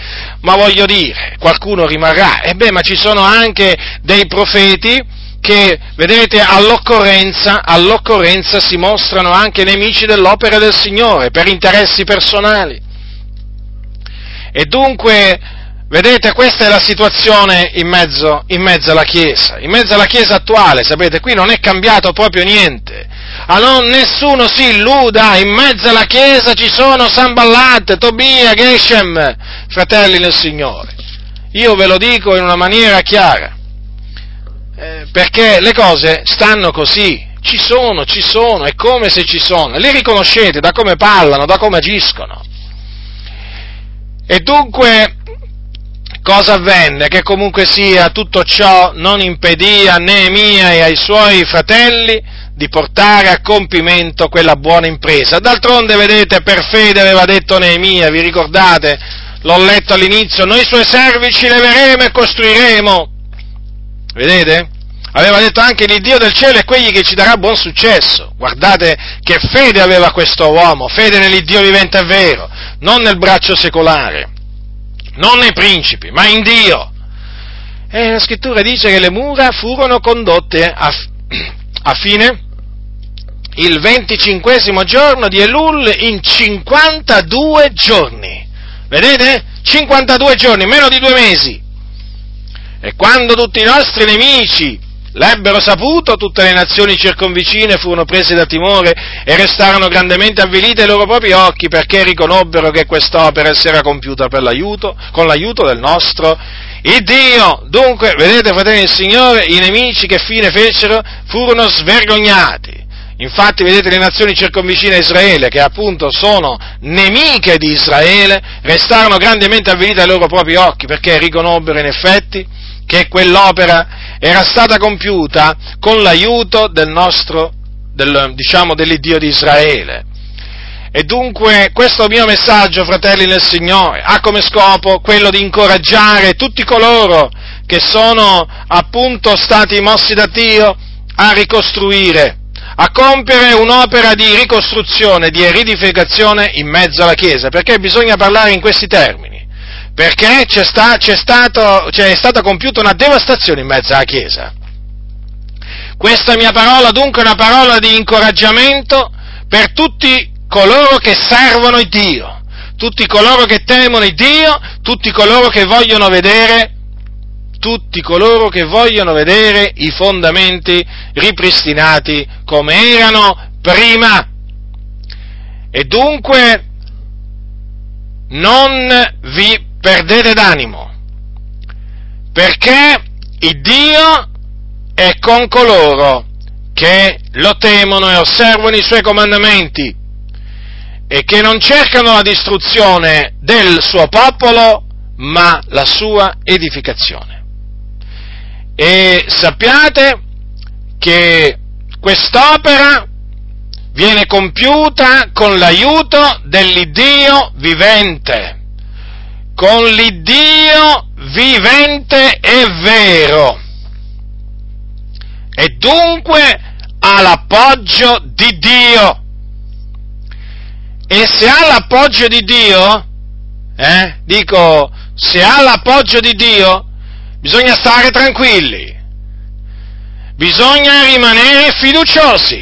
Ma voglio dire, qualcuno rimarrà, e beh, ma ci sono anche dei profeti che, vedete, all'occorrenza, all'occorrenza si mostrano anche nemici dell'opera del Signore per interessi personali. E dunque, Vedete, questa è la situazione in mezzo, in mezzo, alla Chiesa, in mezzo alla Chiesa attuale, sapete, qui non è cambiato proprio niente. Allora nessuno si illuda, in mezzo alla Chiesa ci sono Samballat, Tobia, Geshem, fratelli del Signore. Io ve lo dico in una maniera chiara, eh, perché le cose stanno così, ci sono, ci sono, è come se ci sono, li riconoscete da come parlano, da come agiscono. E dunque cosa avvenne? Che comunque sia tutto ciò non impedì a Neemia e ai suoi fratelli di portare a compimento quella buona impresa. D'altronde, vedete, per fede aveva detto Neemia, vi ricordate? L'ho letto all'inizio, noi suoi servi ci leveremo e costruiremo. Vedete? Aveva detto anche l'Iddio del cielo è quegli che ci darà buon successo. Guardate che fede aveva questo uomo, fede nell'Iddio vivente e vero, non nel braccio secolare non nei principi, ma in Dio. E la scrittura dice che le mura furono condotte a, a fine il venticinquesimo giorno di Elul in 52 giorni. Vedete? 52 giorni, meno di due mesi. E quando tutti i nostri nemici L'ebbero saputo, tutte le nazioni circonvicine furono prese da timore e restarono grandemente avvilite ai loro propri occhi perché riconobbero che quest'opera si era compiuta l'aiuto, con l'aiuto del nostro il Dio. Dunque, vedete, fratelli del Signore, i nemici che fine fecero furono svergognati. Infatti, vedete, le nazioni circonvicine a Israele, che appunto sono nemiche di Israele, restarono grandemente avvilite ai loro propri occhi perché riconobbero in effetti che quell'opera era stata compiuta con l'aiuto del nostro, del, diciamo, dell'Iddio di Israele. E dunque questo mio messaggio, fratelli nel Signore, ha come scopo quello di incoraggiare tutti coloro che sono appunto stati mossi da Dio a ricostruire, a compiere un'opera di ricostruzione, di eridificazione in mezzo alla Chiesa, perché bisogna parlare in questi termini perché c'è, sta, c'è, stato, c'è stata compiuta una devastazione in mezzo alla Chiesa. Questa mia parola dunque è una parola di incoraggiamento per tutti coloro che servono il Dio, tutti coloro che temono il Dio, tutti coloro che vogliono vedere tutti coloro che vogliono vedere i fondamenti ripristinati come erano prima. E dunque non vi perdete d'animo, perché il Dio è con coloro che lo temono e osservano i suoi comandamenti e che non cercano la distruzione del suo popolo, ma la sua edificazione. E sappiate che quest'opera viene compiuta con l'aiuto dell'Iddio vivente, con l'Iddio vivente e vero, e dunque ha l'appoggio di Dio. E se ha l'appoggio di Dio, eh, dico, se ha l'appoggio di Dio, bisogna stare tranquilli, bisogna rimanere fiduciosi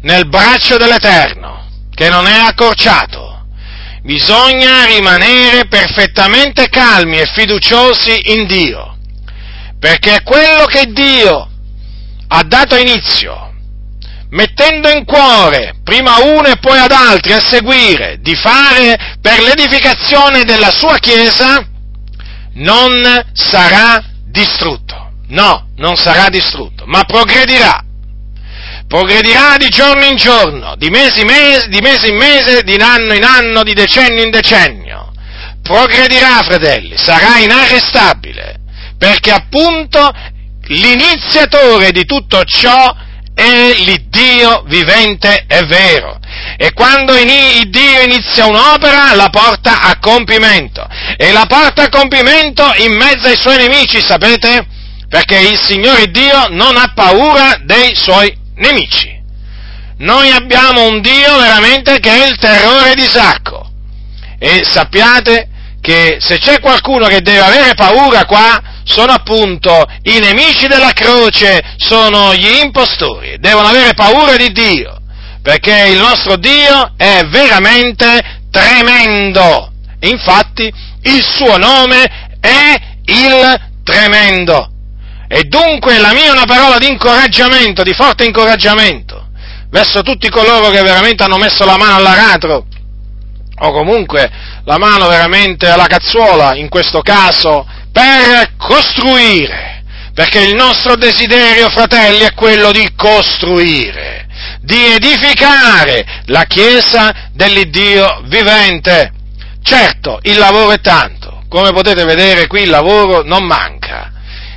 nel braccio dell'Eterno, che non è accorciato, bisogna rimanere perfettamente calmi e fiduciosi in Dio, perché quello che Dio ha dato inizio, mettendo in cuore, prima a uno e poi ad altri, a seguire, di fare per l'edificazione della sua Chiesa, non sarà distrutto. No, non sarà distrutto, ma progredirà. Progredirà di giorno in giorno, di mese in mese, di mese in mese, di anno in anno, di decennio in decennio. Progredirà, fratelli, sarà inarrestabile, perché appunto l'iniziatore di tutto ciò è l'Iddio vivente e vero. E quando il Dio inizia un'opera, la porta a compimento. E la porta a compimento in mezzo ai suoi nemici, sapete? Perché il Signore Dio non ha paura dei suoi nemici. Noi abbiamo un Dio veramente che è il terrore di Sacco. E sappiate che se c'è qualcuno che deve avere paura qua, sono appunto i nemici della croce, sono gli impostori, devono avere paura di Dio perché il nostro Dio è veramente tremendo. Infatti il suo nome è il tremendo. E dunque la mia è una parola di incoraggiamento, di forte incoraggiamento, verso tutti coloro che veramente hanno messo la mano all'aratro, o comunque la mano veramente alla cazzuola, in questo caso, per costruire. Perché il nostro desiderio, fratelli, è quello di costruire di edificare la Chiesa dell'Iddio vivente. Certo, il lavoro è tanto, come potete vedere qui il lavoro non manca.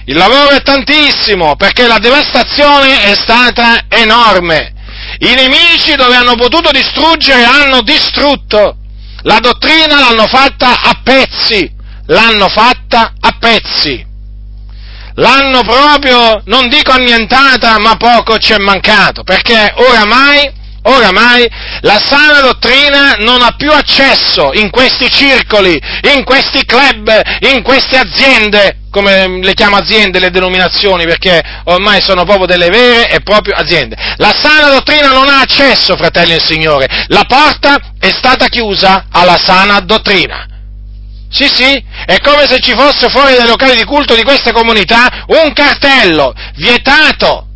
Il lavoro è tantissimo perché la devastazione è stata enorme. I nemici dove hanno potuto distruggere hanno distrutto. La dottrina l'hanno fatta a pezzi, l'hanno fatta a pezzi l'hanno proprio, non dico annientata, ma poco ci è mancato, perché oramai, oramai la sana dottrina non ha più accesso in questi circoli, in questi club, in queste aziende, come le chiamo aziende le denominazioni, perché ormai sono proprio delle vere e proprie aziende. La sana dottrina non ha accesso, fratelli del Signore, la porta è stata chiusa alla sana dottrina. Sì, sì, è come se ci fosse fuori dai locali di culto di queste comunità un cartello vietato,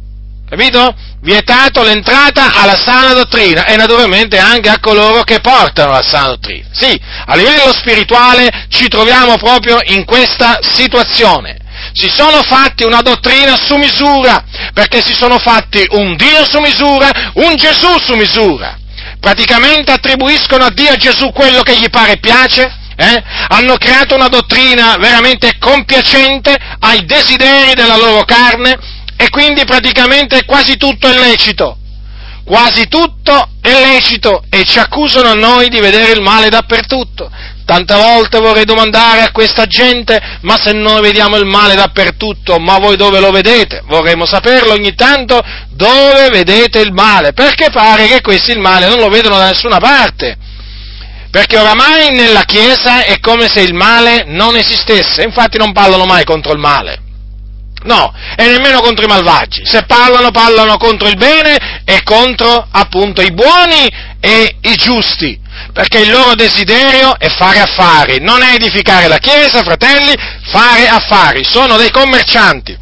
capito? Vietato l'entrata alla sana dottrina e naturalmente anche a coloro che portano la sana dottrina. Sì, a livello spirituale ci troviamo proprio in questa situazione. Si sono fatti una dottrina su misura, perché si sono fatti un Dio su misura, un Gesù su misura. Praticamente attribuiscono a Dio e a Gesù quello che gli pare e piace, eh? hanno creato una dottrina veramente compiacente ai desideri della loro carne e quindi praticamente quasi tutto è lecito. Quasi tutto è lecito e ci accusano a noi di vedere il male dappertutto. Tante volte vorrei domandare a questa gente, ma se noi vediamo il male dappertutto, ma voi dove lo vedete? Vorremmo saperlo ogni tanto dove vedete il male, perché pare che questi il male non lo vedono da nessuna parte perché oramai nella Chiesa è come se il male non esistesse, infatti non parlano mai contro il male. No, e nemmeno contro i malvagi. Se parlano, parlano contro il bene e contro appunto i buoni e i giusti. Perché il loro desiderio è fare affari, non è edificare la Chiesa, fratelli, fare affari. Sono dei commercianti,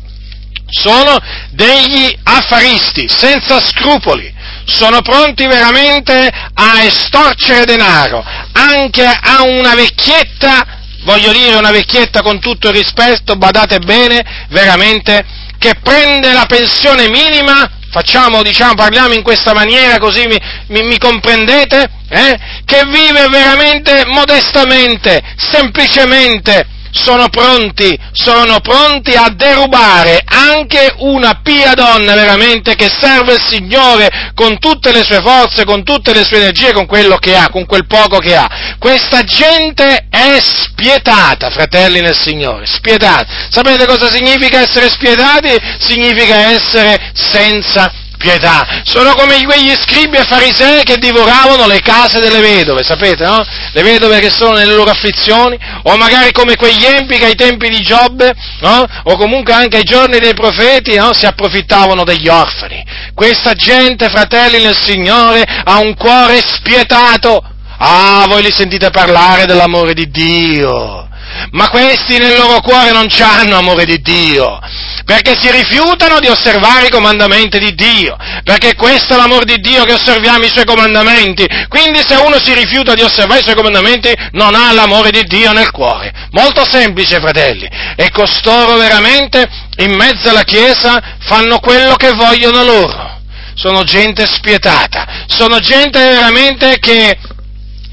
sono degli affaristi, senza scrupoli. Sono pronti veramente a estorcere denaro, anche a una vecchietta voglio dire una vecchietta con tutto il rispetto, badate bene, veramente, che prende la pensione minima, facciamo, diciamo, parliamo in questa maniera così mi, mi, mi comprendete, eh? che vive veramente modestamente, semplicemente, sono pronti, sono pronti a derubare anche una pia donna veramente che serve il Signore con tutte le sue forze, con tutte le sue energie, con quello che ha, con quel poco che ha. Questa gente è spietata, fratelli nel Signore, spietata. Sapete cosa significa essere spietati? Significa essere senza pietà. Sono come quegli scribi e farisei che divoravano le case delle vedove, sapete, no? Le vedove che sono nelle loro afflizioni, o magari come quegli empi che ai tempi di Giobbe, no? O comunque anche ai giorni dei profeti, no? Si approfittavano degli orfani. Questa gente, fratelli nel Signore, ha un cuore spietato. Ah, voi li sentite parlare dell'amore di Dio ma questi nel loro cuore non hanno amore di Dio, perché si rifiutano di osservare i comandamenti di Dio, perché questo è l'amore di Dio che osserviamo i suoi comandamenti, quindi se uno si rifiuta di osservare i suoi comandamenti non ha l'amore di Dio nel cuore. Molto semplice, fratelli, e costoro veramente in mezzo alla Chiesa fanno quello che vogliono loro. Sono gente spietata, sono gente veramente che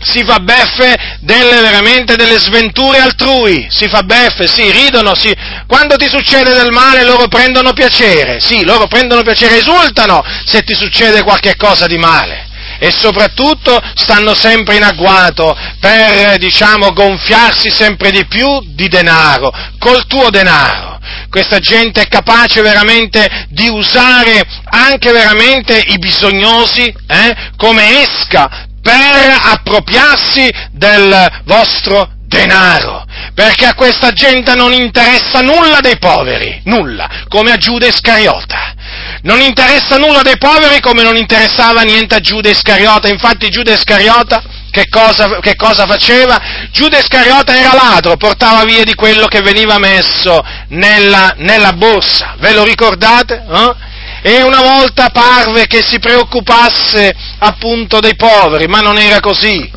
si fa beffe delle, veramente delle sventure altrui, si fa beffe, sì, ridono, sì. Quando ti succede del male loro prendono piacere, sì, loro prendono piacere, esultano se ti succede qualche cosa di male. E soprattutto stanno sempre in agguato per, diciamo, gonfiarsi sempre di più di denaro, col tuo denaro. Questa gente è capace veramente di usare anche veramente i bisognosi eh, come esca per appropriarsi del vostro denaro, perché a questa gente non interessa nulla dei poveri, nulla, come a Giuda Iscariota. Non interessa nulla dei poveri come non interessava niente a Giuda Iscariota, infatti Giuda Iscariota che cosa, che cosa faceva? Giuda Iscariota era ladro, portava via di quello che veniva messo nella, nella borsa, ve lo ricordate? Eh? E una volta parve che si preoccupasse appunto dei poveri, ma non era così.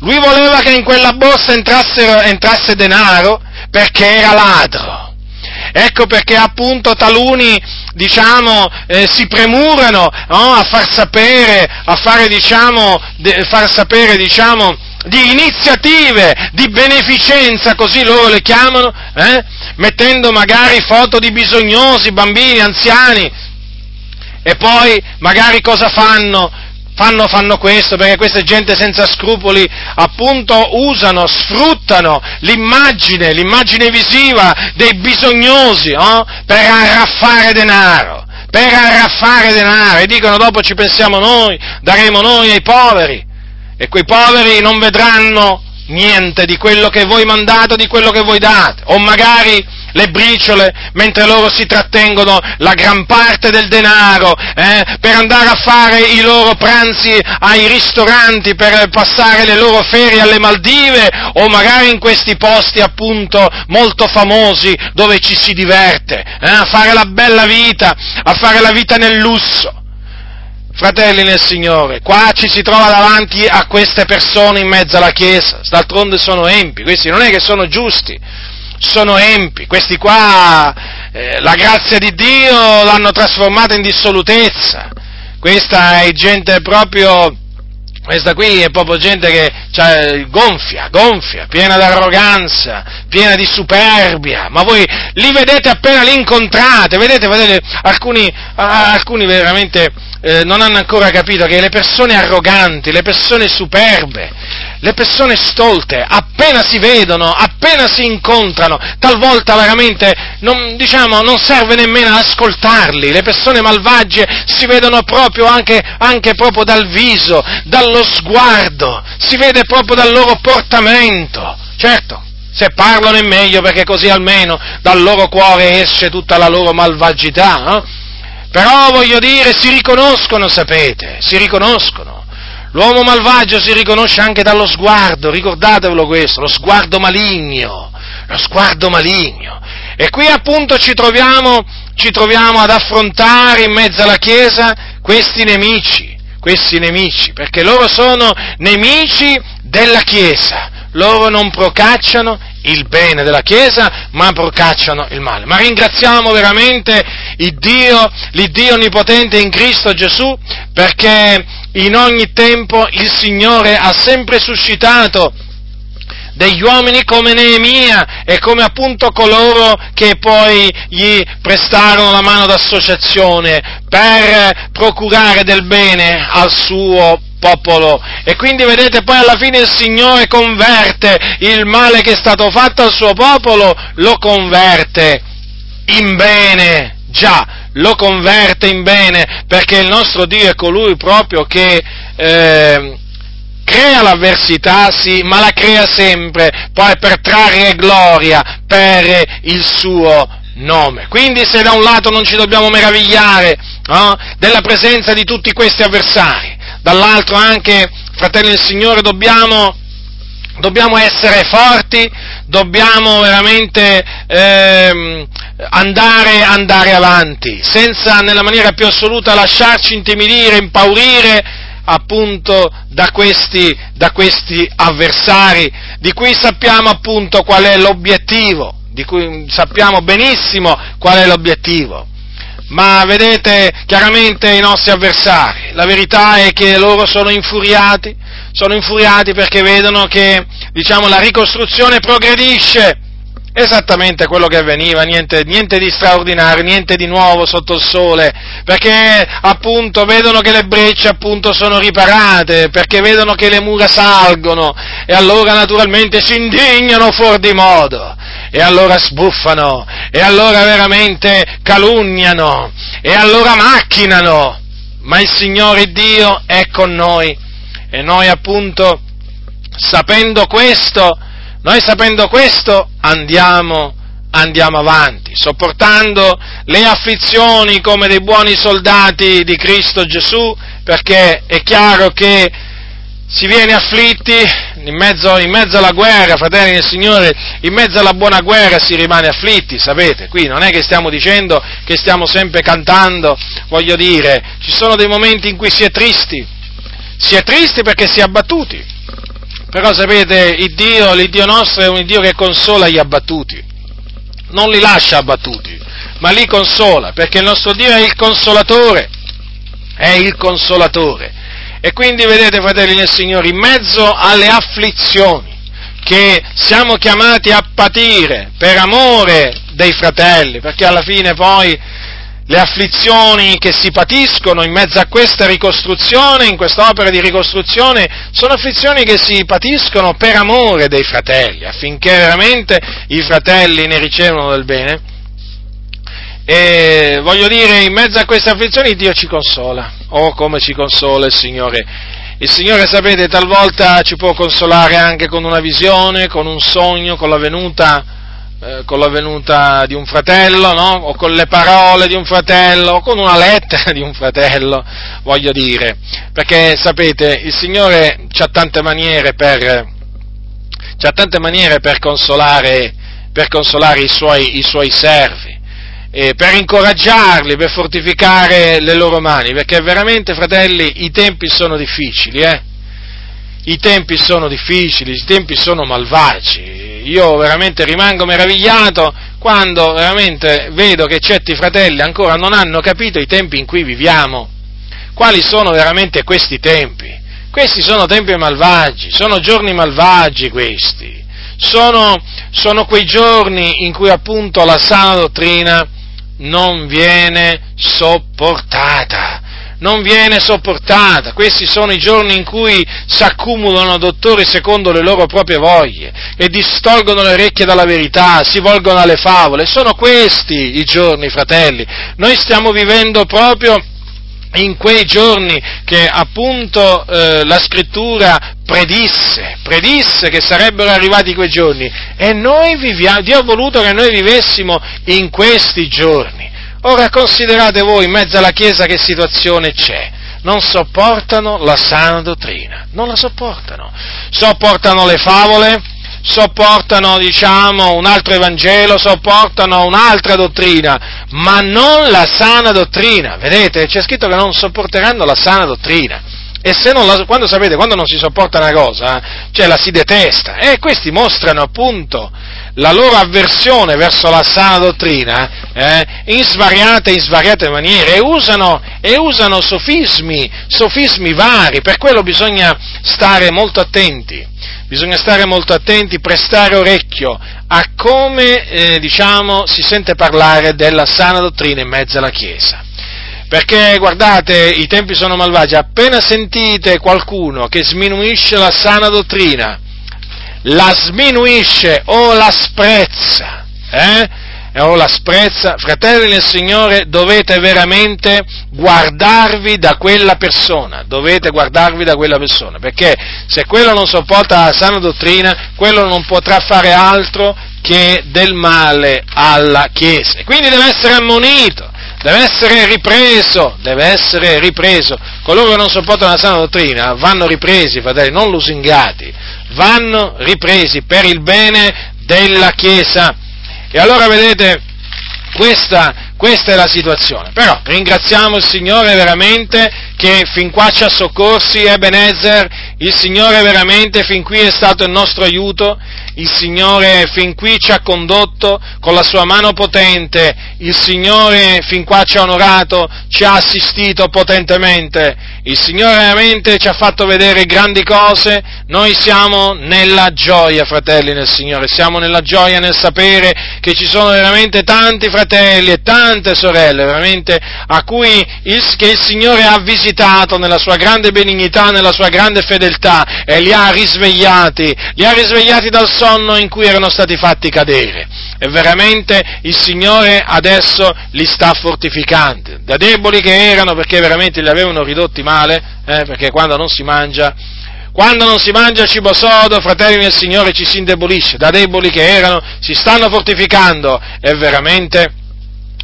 Lui voleva che in quella borsa entrasse denaro perché era ladro. Ecco perché appunto taluni, diciamo, eh, si premurano no, a far sapere, a fare, diciamo, de, far sapere, diciamo, di iniziative di beneficenza, così loro le chiamano, eh, mettendo magari foto di bisognosi, bambini, anziani, e poi magari cosa fanno? Fanno, fanno, questo perché questa gente senza scrupoli appunto usano, sfruttano l'immagine, l'immagine visiva dei bisognosi oh, per arraffare denaro, per arraffare denaro. E dicono dopo ci pensiamo noi, daremo noi ai poveri. E quei poveri non vedranno niente di quello che voi mandate, di quello che voi date, o magari le briciole, mentre loro si trattengono la gran parte del denaro eh, per andare a fare i loro pranzi ai ristoranti, per passare le loro ferie alle Maldive o magari in questi posti appunto molto famosi dove ci si diverte, eh, a fare la bella vita, a fare la vita nel lusso. Fratelli nel Signore, qua ci si trova davanti a queste persone in mezzo alla Chiesa, d'altronde sono empi, questi non è che sono giusti, sono empi, questi qua eh, la grazia di Dio l'hanno trasformata in dissolutezza, questa è gente proprio, questa qui è proprio gente che cioè, gonfia, gonfia, piena di arroganza, piena di superbia, ma voi li vedete appena li incontrate, vedete, vedete alcuni, alcuni veramente eh, non hanno ancora capito che le persone arroganti, le persone superbe, le persone stolte, appena si vedono, appena si incontrano, talvolta veramente non, diciamo, non serve nemmeno ascoltarli, le persone malvagie si vedono proprio anche, anche proprio dal viso, dallo sguardo, si vede proprio dal loro portamento. Certo, se parlano è meglio perché così almeno dal loro cuore esce tutta la loro malvagità. Eh? Però voglio dire, si riconoscono, sapete, si riconoscono. L'uomo malvagio si riconosce anche dallo sguardo, ricordatevelo questo, lo sguardo maligno, lo sguardo maligno. E qui appunto ci troviamo, ci troviamo ad affrontare in mezzo alla Chiesa questi nemici, questi nemici, perché loro sono nemici della Chiesa, loro non procacciano il bene della Chiesa, ma procacciano il male. Ma ringraziamo veramente il Dio, l'Iddio Onnipotente in Cristo Gesù, perché in ogni tempo il Signore ha sempre suscitato degli uomini come Neemia e come appunto coloro che poi gli prestarono la mano d'associazione per procurare del bene al suo popolo. E quindi vedete poi alla fine il Signore converte il male che è stato fatto al suo popolo, lo converte in bene, già, lo converte in bene, perché il nostro Dio è colui proprio che eh, crea l'avversità, sì, ma la crea sempre, poi per trarre gloria per il suo nome. Quindi se da un lato non ci dobbiamo meravigliare no, della presenza di tutti questi avversari, dall'altro anche, fratelli del Signore, dobbiamo, dobbiamo essere forti, dobbiamo veramente eh, andare, andare avanti, senza nella maniera più assoluta lasciarci intimidire, impaurire, appunto da questi, da questi avversari, di cui sappiamo appunto qual è l'obiettivo, di cui sappiamo benissimo qual è l'obiettivo. Ma vedete chiaramente i nostri avversari, la verità è che loro sono infuriati, sono infuriati perché vedono che diciamo, la ricostruzione progredisce, esattamente quello che avveniva, niente, niente, di straordinario, niente di nuovo sotto il sole, perché appunto vedono che le brecce appunto sono riparate, perché vedono che le mura salgono e allora naturalmente si indignano fuori di modo e allora sbuffano e allora veramente calunniano e allora macchinano, ma il Signore Dio è con noi e noi appunto sapendo questo noi sapendo questo andiamo, andiamo avanti, sopportando le afflizioni come dei buoni soldati di Cristo Gesù, perché è chiaro che si viene afflitti in mezzo, in mezzo, alla guerra, fratelli del Signore, in mezzo alla buona guerra si rimane afflitti, sapete? Qui non è che stiamo dicendo che stiamo sempre cantando, voglio dire, ci sono dei momenti in cui si è tristi, si è tristi perché si è abbattuti, però sapete, il Dio, l'Iddio nostro è un Dio che consola gli abbattuti, non li lascia abbattuti, ma li consola, perché il nostro Dio è il consolatore, è il consolatore. E quindi vedete, fratelli del Signore, in mezzo alle afflizioni che siamo chiamati a patire per amore dei fratelli, perché alla fine poi le afflizioni che si patiscono in mezzo a questa ricostruzione, in quest'opera di ricostruzione, sono afflizioni che si patiscono per amore dei fratelli, affinché veramente i fratelli ne ricevano del bene. E voglio dire, in mezzo a queste afflizioni Dio ci consola, oh come ci consola il Signore. Il Signore, sapete, talvolta ci può consolare anche con una visione, con un sogno, con la venuta eh, con la venuta di un fratello, no? o con le parole di un fratello, o con una lettera <laughs> di un fratello, voglio dire, perché sapete, il Signore ha tante maniere per, c'ha tante maniere per consolare, per consolare i, suoi, i suoi servi, per incoraggiarli, per fortificare le loro mani, perché veramente, fratelli, i tempi sono difficili, eh? I tempi sono difficili, i tempi sono malvagi, io veramente rimango meravigliato quando veramente vedo che certi fratelli ancora non hanno capito i tempi in cui viviamo. Quali sono veramente questi tempi? Questi sono tempi malvagi, sono giorni malvagi questi. Sono, sono quei giorni in cui appunto la sana dottrina non viene sopportata non viene sopportata. Questi sono i giorni in cui si accumulano dottori secondo le loro proprie voglie e distolgono le orecchie dalla verità, si volgono alle favole. Sono questi i giorni, fratelli. Noi stiamo vivendo proprio in quei giorni che appunto eh, la scrittura predisse, predisse che sarebbero arrivati quei giorni e noi viviamo, Dio ha voluto che noi vivessimo in questi giorni. Ora considerate voi in mezzo alla Chiesa che situazione c'è. Non sopportano la sana dottrina, non la sopportano. Sopportano le favole, sopportano, diciamo, un altro Evangelo, sopportano un'altra dottrina, ma non la sana dottrina. Vedete? C'è scritto che non sopporteranno la sana dottrina. E la, quando sapete, quando non si sopporta una cosa, cioè la si detesta. E questi mostrano appunto la loro avversione verso la sana dottrina eh, in svariate in svariate maniere e usano, e usano sofismi, sofismi vari, per quello bisogna stare molto attenti bisogna stare molto attenti, prestare orecchio a come eh, diciamo, si sente parlare della sana dottrina in mezzo alla Chiesa. Perché guardate, i tempi sono malvagi, appena sentite qualcuno che sminuisce la sana dottrina, la sminuisce o la sprezza, eh? o la sprezza, fratelli nel Signore, dovete veramente guardarvi da quella persona, dovete guardarvi da quella persona, perché se quello non sopporta la sana dottrina, quello non potrà fare altro che del male alla Chiesa. Quindi deve essere ammonito, deve essere ripreso, deve essere ripreso. Coloro che non sopportano la sana dottrina vanno ripresi, fratelli, non lusingati, vanno ripresi per il bene della Chiesa. E allora vedete, questa, questa è la situazione. Però ringraziamo il Signore veramente che fin qua ci ha soccorsi, Ebenezer, il Signore veramente fin qui è stato il nostro aiuto, il Signore fin qui ci ha condotto con la sua mano potente, il Signore fin qua ci ha onorato, ci ha assistito potentemente, il Signore veramente ci ha fatto vedere grandi cose, noi siamo nella gioia, fratelli nel Signore, siamo nella gioia nel sapere che ci sono veramente tanti fratelli e tante sorelle, veramente a cui il, che il Signore ha visitato nella sua grande benignità, nella sua grande fedeltà e li ha risvegliati, li ha risvegliati dal sonno in cui erano stati fatti cadere. E veramente il Signore adesso li sta fortificando, da deboli che erano perché veramente li avevano ridotti male, eh, perché quando non si mangia quando non si mangia cibo sodo, fratelli del Signore, ci si indebolisce, da deboli che erano, si stanno fortificando. E veramente,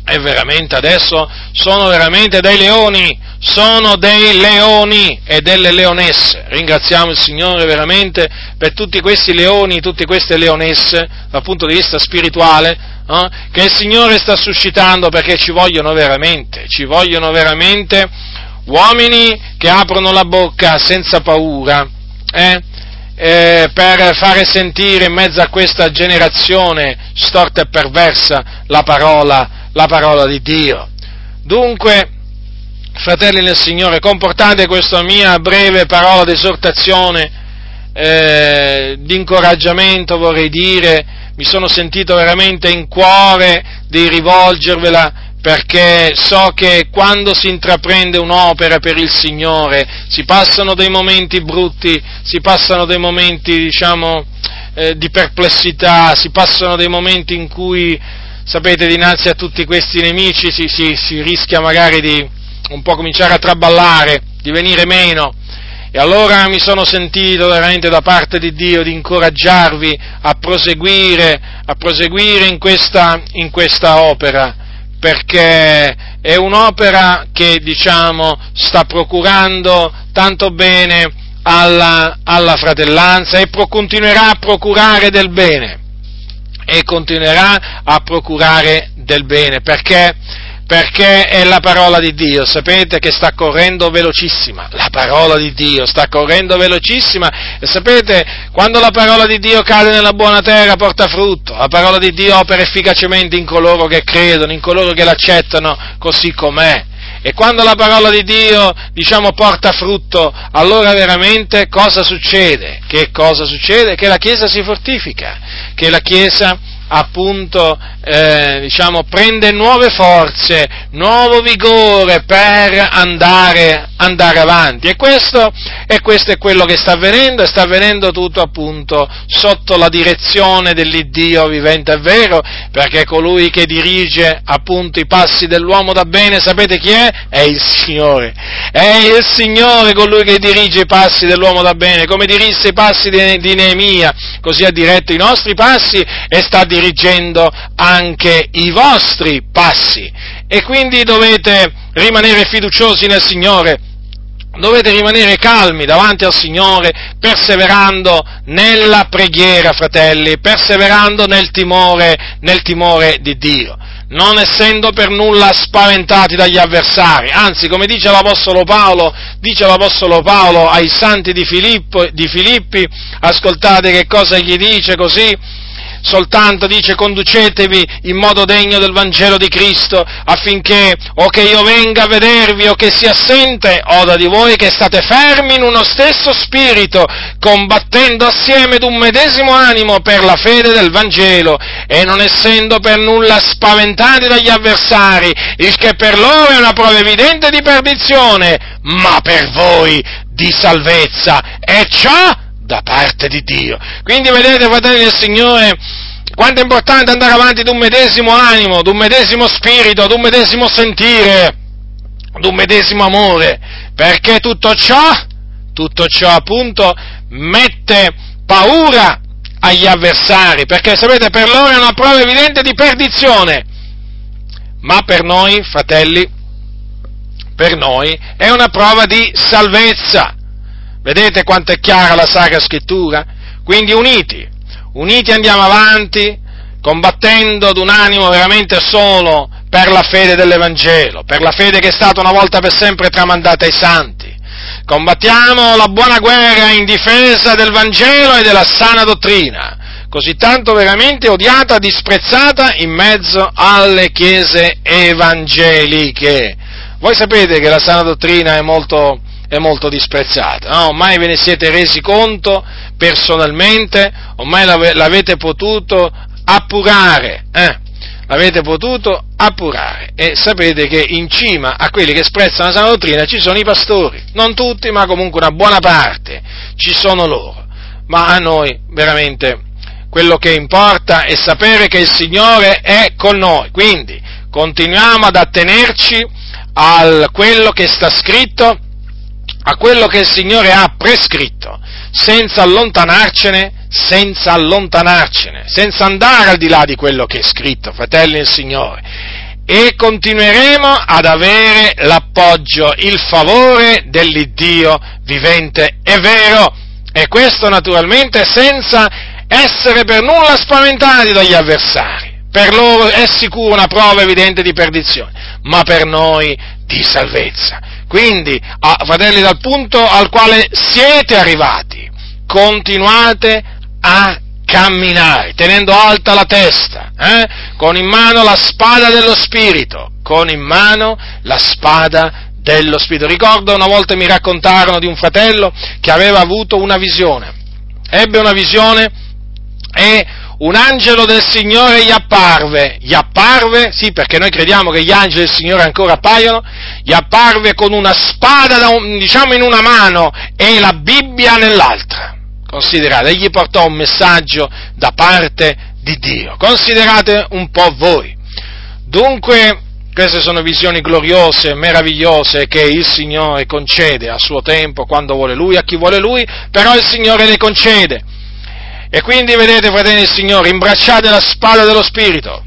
e veramente adesso sono veramente dei leoni, sono dei leoni e delle leonesse. Ringraziamo il Signore veramente per tutti questi leoni, tutte queste leonesse, dal punto di vista spirituale, eh, che il Signore sta suscitando perché ci vogliono veramente, ci vogliono veramente uomini che aprono la bocca senza paura eh, eh, per fare sentire in mezzo a questa generazione storta e perversa la parola, la parola di Dio. Dunque, fratelli nel Signore, comportate questa mia breve parola di esortazione, eh, di vorrei dire, mi sono sentito veramente in cuore di rivolgervela perché so che quando si intraprende un'opera per il Signore si passano dei momenti brutti, si passano dei momenti, diciamo, eh, di perplessità, si passano dei momenti in cui, sapete, dinanzi a tutti questi nemici si, si, si rischia magari di un po' cominciare a traballare, di venire meno. E allora mi sono sentito veramente da parte di Dio di incoraggiarvi a proseguire, a proseguire in questa, in questa opera perché è un'opera che diciamo sta procurando tanto bene alla, alla fratellanza e pro, continuerà a procurare del bene e continuerà a procurare del bene. Perché? Perché è la parola di Dio, sapete che sta correndo velocissima, la parola di Dio sta correndo velocissima. E sapete quando la parola di Dio cade nella buona terra porta frutto, la parola di Dio opera efficacemente in coloro che credono, in coloro che l'accettano così com'è. E quando la parola di Dio, diciamo, porta frutto, allora veramente cosa succede? Che cosa succede? Che la Chiesa si fortifica, che la Chiesa appunto eh, diciamo, prende nuove forze, nuovo vigore per andare, andare avanti. E questo, e questo, è quello che sta avvenendo, e sta avvenendo tutto appunto sotto la direzione dell'Iddio vivente, è vero, perché colui che dirige appunto i passi dell'uomo da bene, sapete chi è? È il Signore. È il Signore colui che dirige i passi dell'uomo da bene, come dirisse i passi di, di Neemia, così ha diretto i nostri passi e sta dirigendo anche i vostri passi. E quindi dovete rimanere fiduciosi nel Signore, dovete rimanere calmi davanti al Signore, perseverando nella preghiera, fratelli, perseverando nel timore, nel timore di Dio non essendo per nulla spaventati dagli avversari, anzi, come dice l'Apostolo Paolo, dice l'Apostolo Paolo ai santi di, Filippo, di Filippi, ascoltate che cosa gli dice così, soltanto dice conducetevi in modo degno del Vangelo di Cristo affinché o che io venga a vedervi o che sia assente oda di voi che state fermi in uno stesso spirito combattendo assieme d'un medesimo animo per la fede del Vangelo e non essendo per nulla spaventati dagli avversari il che per loro è una prova evidente di perdizione ma per voi di salvezza. E ciò da parte di Dio. Quindi vedete, fratelli del Signore, quanto è importante andare avanti d'un medesimo animo, d'un medesimo spirito, d'un medesimo sentire, d'un medesimo amore, perché tutto ciò, tutto ciò appunto mette paura agli avversari, perché sapete per loro è una prova evidente di perdizione, ma per noi, fratelli, per noi è una prova di salvezza. Vedete quanto è chiara la Sacra Scrittura? Quindi uniti, uniti andiamo avanti, combattendo ad un animo veramente solo per la fede dell'Evangelo, per la fede che è stata una volta per sempre tramandata ai santi. Combattiamo la buona guerra in difesa del Vangelo e della sana dottrina, così tanto veramente odiata, disprezzata in mezzo alle chiese evangeliche. Voi sapete che la sana dottrina è molto, è molto disprezzata, no? ormai ve ne siete resi conto personalmente, ormai l'avete potuto appurare, eh? l'avete potuto appurare. E sapete che in cima a quelli che esprezzano la sana dottrina ci sono i pastori, non tutti ma comunque una buona parte. Ci sono loro, ma a noi veramente quello che importa è sapere che il Signore è con noi, quindi continuiamo ad attenerci a quello che sta scritto a quello che il Signore ha prescritto, senza allontanarcene, senza allontanarcene, senza andare al di là di quello che è scritto, fratelli del Signore. E continueremo ad avere l'appoggio, il favore dell'Iddio vivente e vero. E questo naturalmente senza essere per nulla spaventati dagli avversari. Per loro è sicuro una prova evidente di perdizione, ma per noi di salvezza. Quindi, fratelli, dal punto al quale siete arrivati, continuate a camminare, tenendo alta la testa, eh? con in mano la spada dello Spirito, con in mano la spada dello Spirito. Ricordo una volta mi raccontarono di un fratello che aveva avuto una visione, ebbe una visione e un angelo del Signore gli apparve, gli apparve, sì perché noi crediamo che gli angeli del Signore ancora appaiono, gli apparve con una spada, un, diciamo in una mano e la Bibbia nell'altra. Considerate, egli portò un messaggio da parte di Dio. Considerate un po' voi. Dunque, queste sono visioni gloriose, meravigliose che il Signore concede a suo tempo, quando vuole Lui, a chi vuole Lui, però il Signore le concede. E quindi vedete, fratelli del Signore, imbracciate la spada dello Spirito.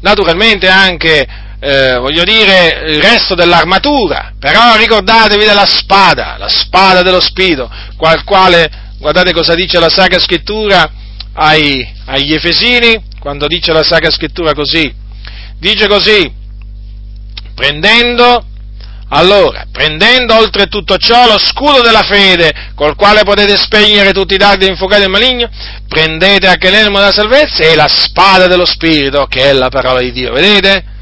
Naturalmente anche, eh, voglio dire, il resto dell'armatura, però ricordatevi della spada, la spada dello Spirito, qual quale, guardate cosa dice la Sacra Scrittura ai, agli Efesini, quando dice la Sacra Scrittura così, dice così, prendendo allora, prendendo oltre tutto ciò lo scudo della fede, col quale potete spegnere tutti i dardi infuocati del maligno, prendete anche l'elmo della salvezza e la spada dello Spirito, che è la parola di Dio. Vedete?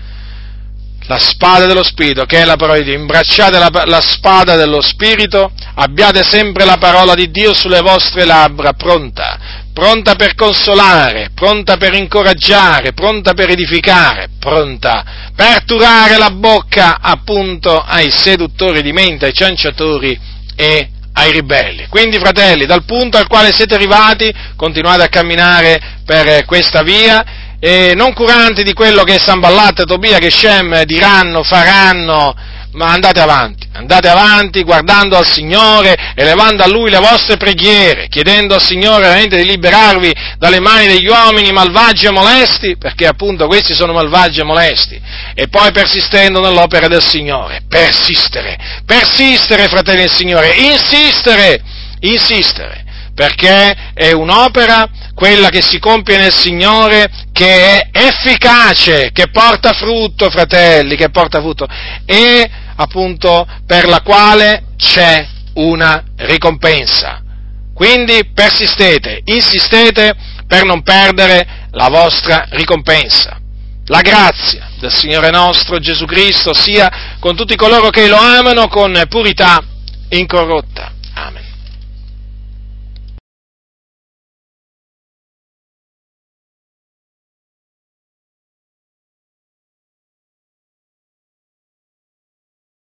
La spada dello Spirito, che è la parola di Dio. Imbracciate la, la spada dello Spirito, abbiate sempre la parola di Dio sulle vostre labbra, pronta pronta per consolare, pronta per incoraggiare, pronta per edificare, pronta per turare la bocca appunto ai seduttori di mente, ai cianciatori e ai ribelli. Quindi, fratelli, dal punto al quale siete arrivati, continuate a camminare per questa via, e non curanti di quello che Samballat, Tobia, che Shem diranno, faranno, ma andate avanti, andate avanti guardando al Signore, elevando a Lui le vostre preghiere, chiedendo al Signore veramente di liberarvi dalle mani degli uomini malvagi e molesti, perché appunto questi sono malvagi e molesti, e poi persistendo nell'opera del Signore, persistere, persistere fratelli del Signore, insistere, insistere, perché è un'opera quella che si compie nel Signore, che è efficace, che porta frutto, fratelli, che porta frutto, e appunto per la quale c'è una ricompensa. Quindi persistete, insistete per non perdere la vostra ricompensa. La grazia del Signore nostro Gesù Cristo sia con tutti coloro che lo amano con purità incorrotta.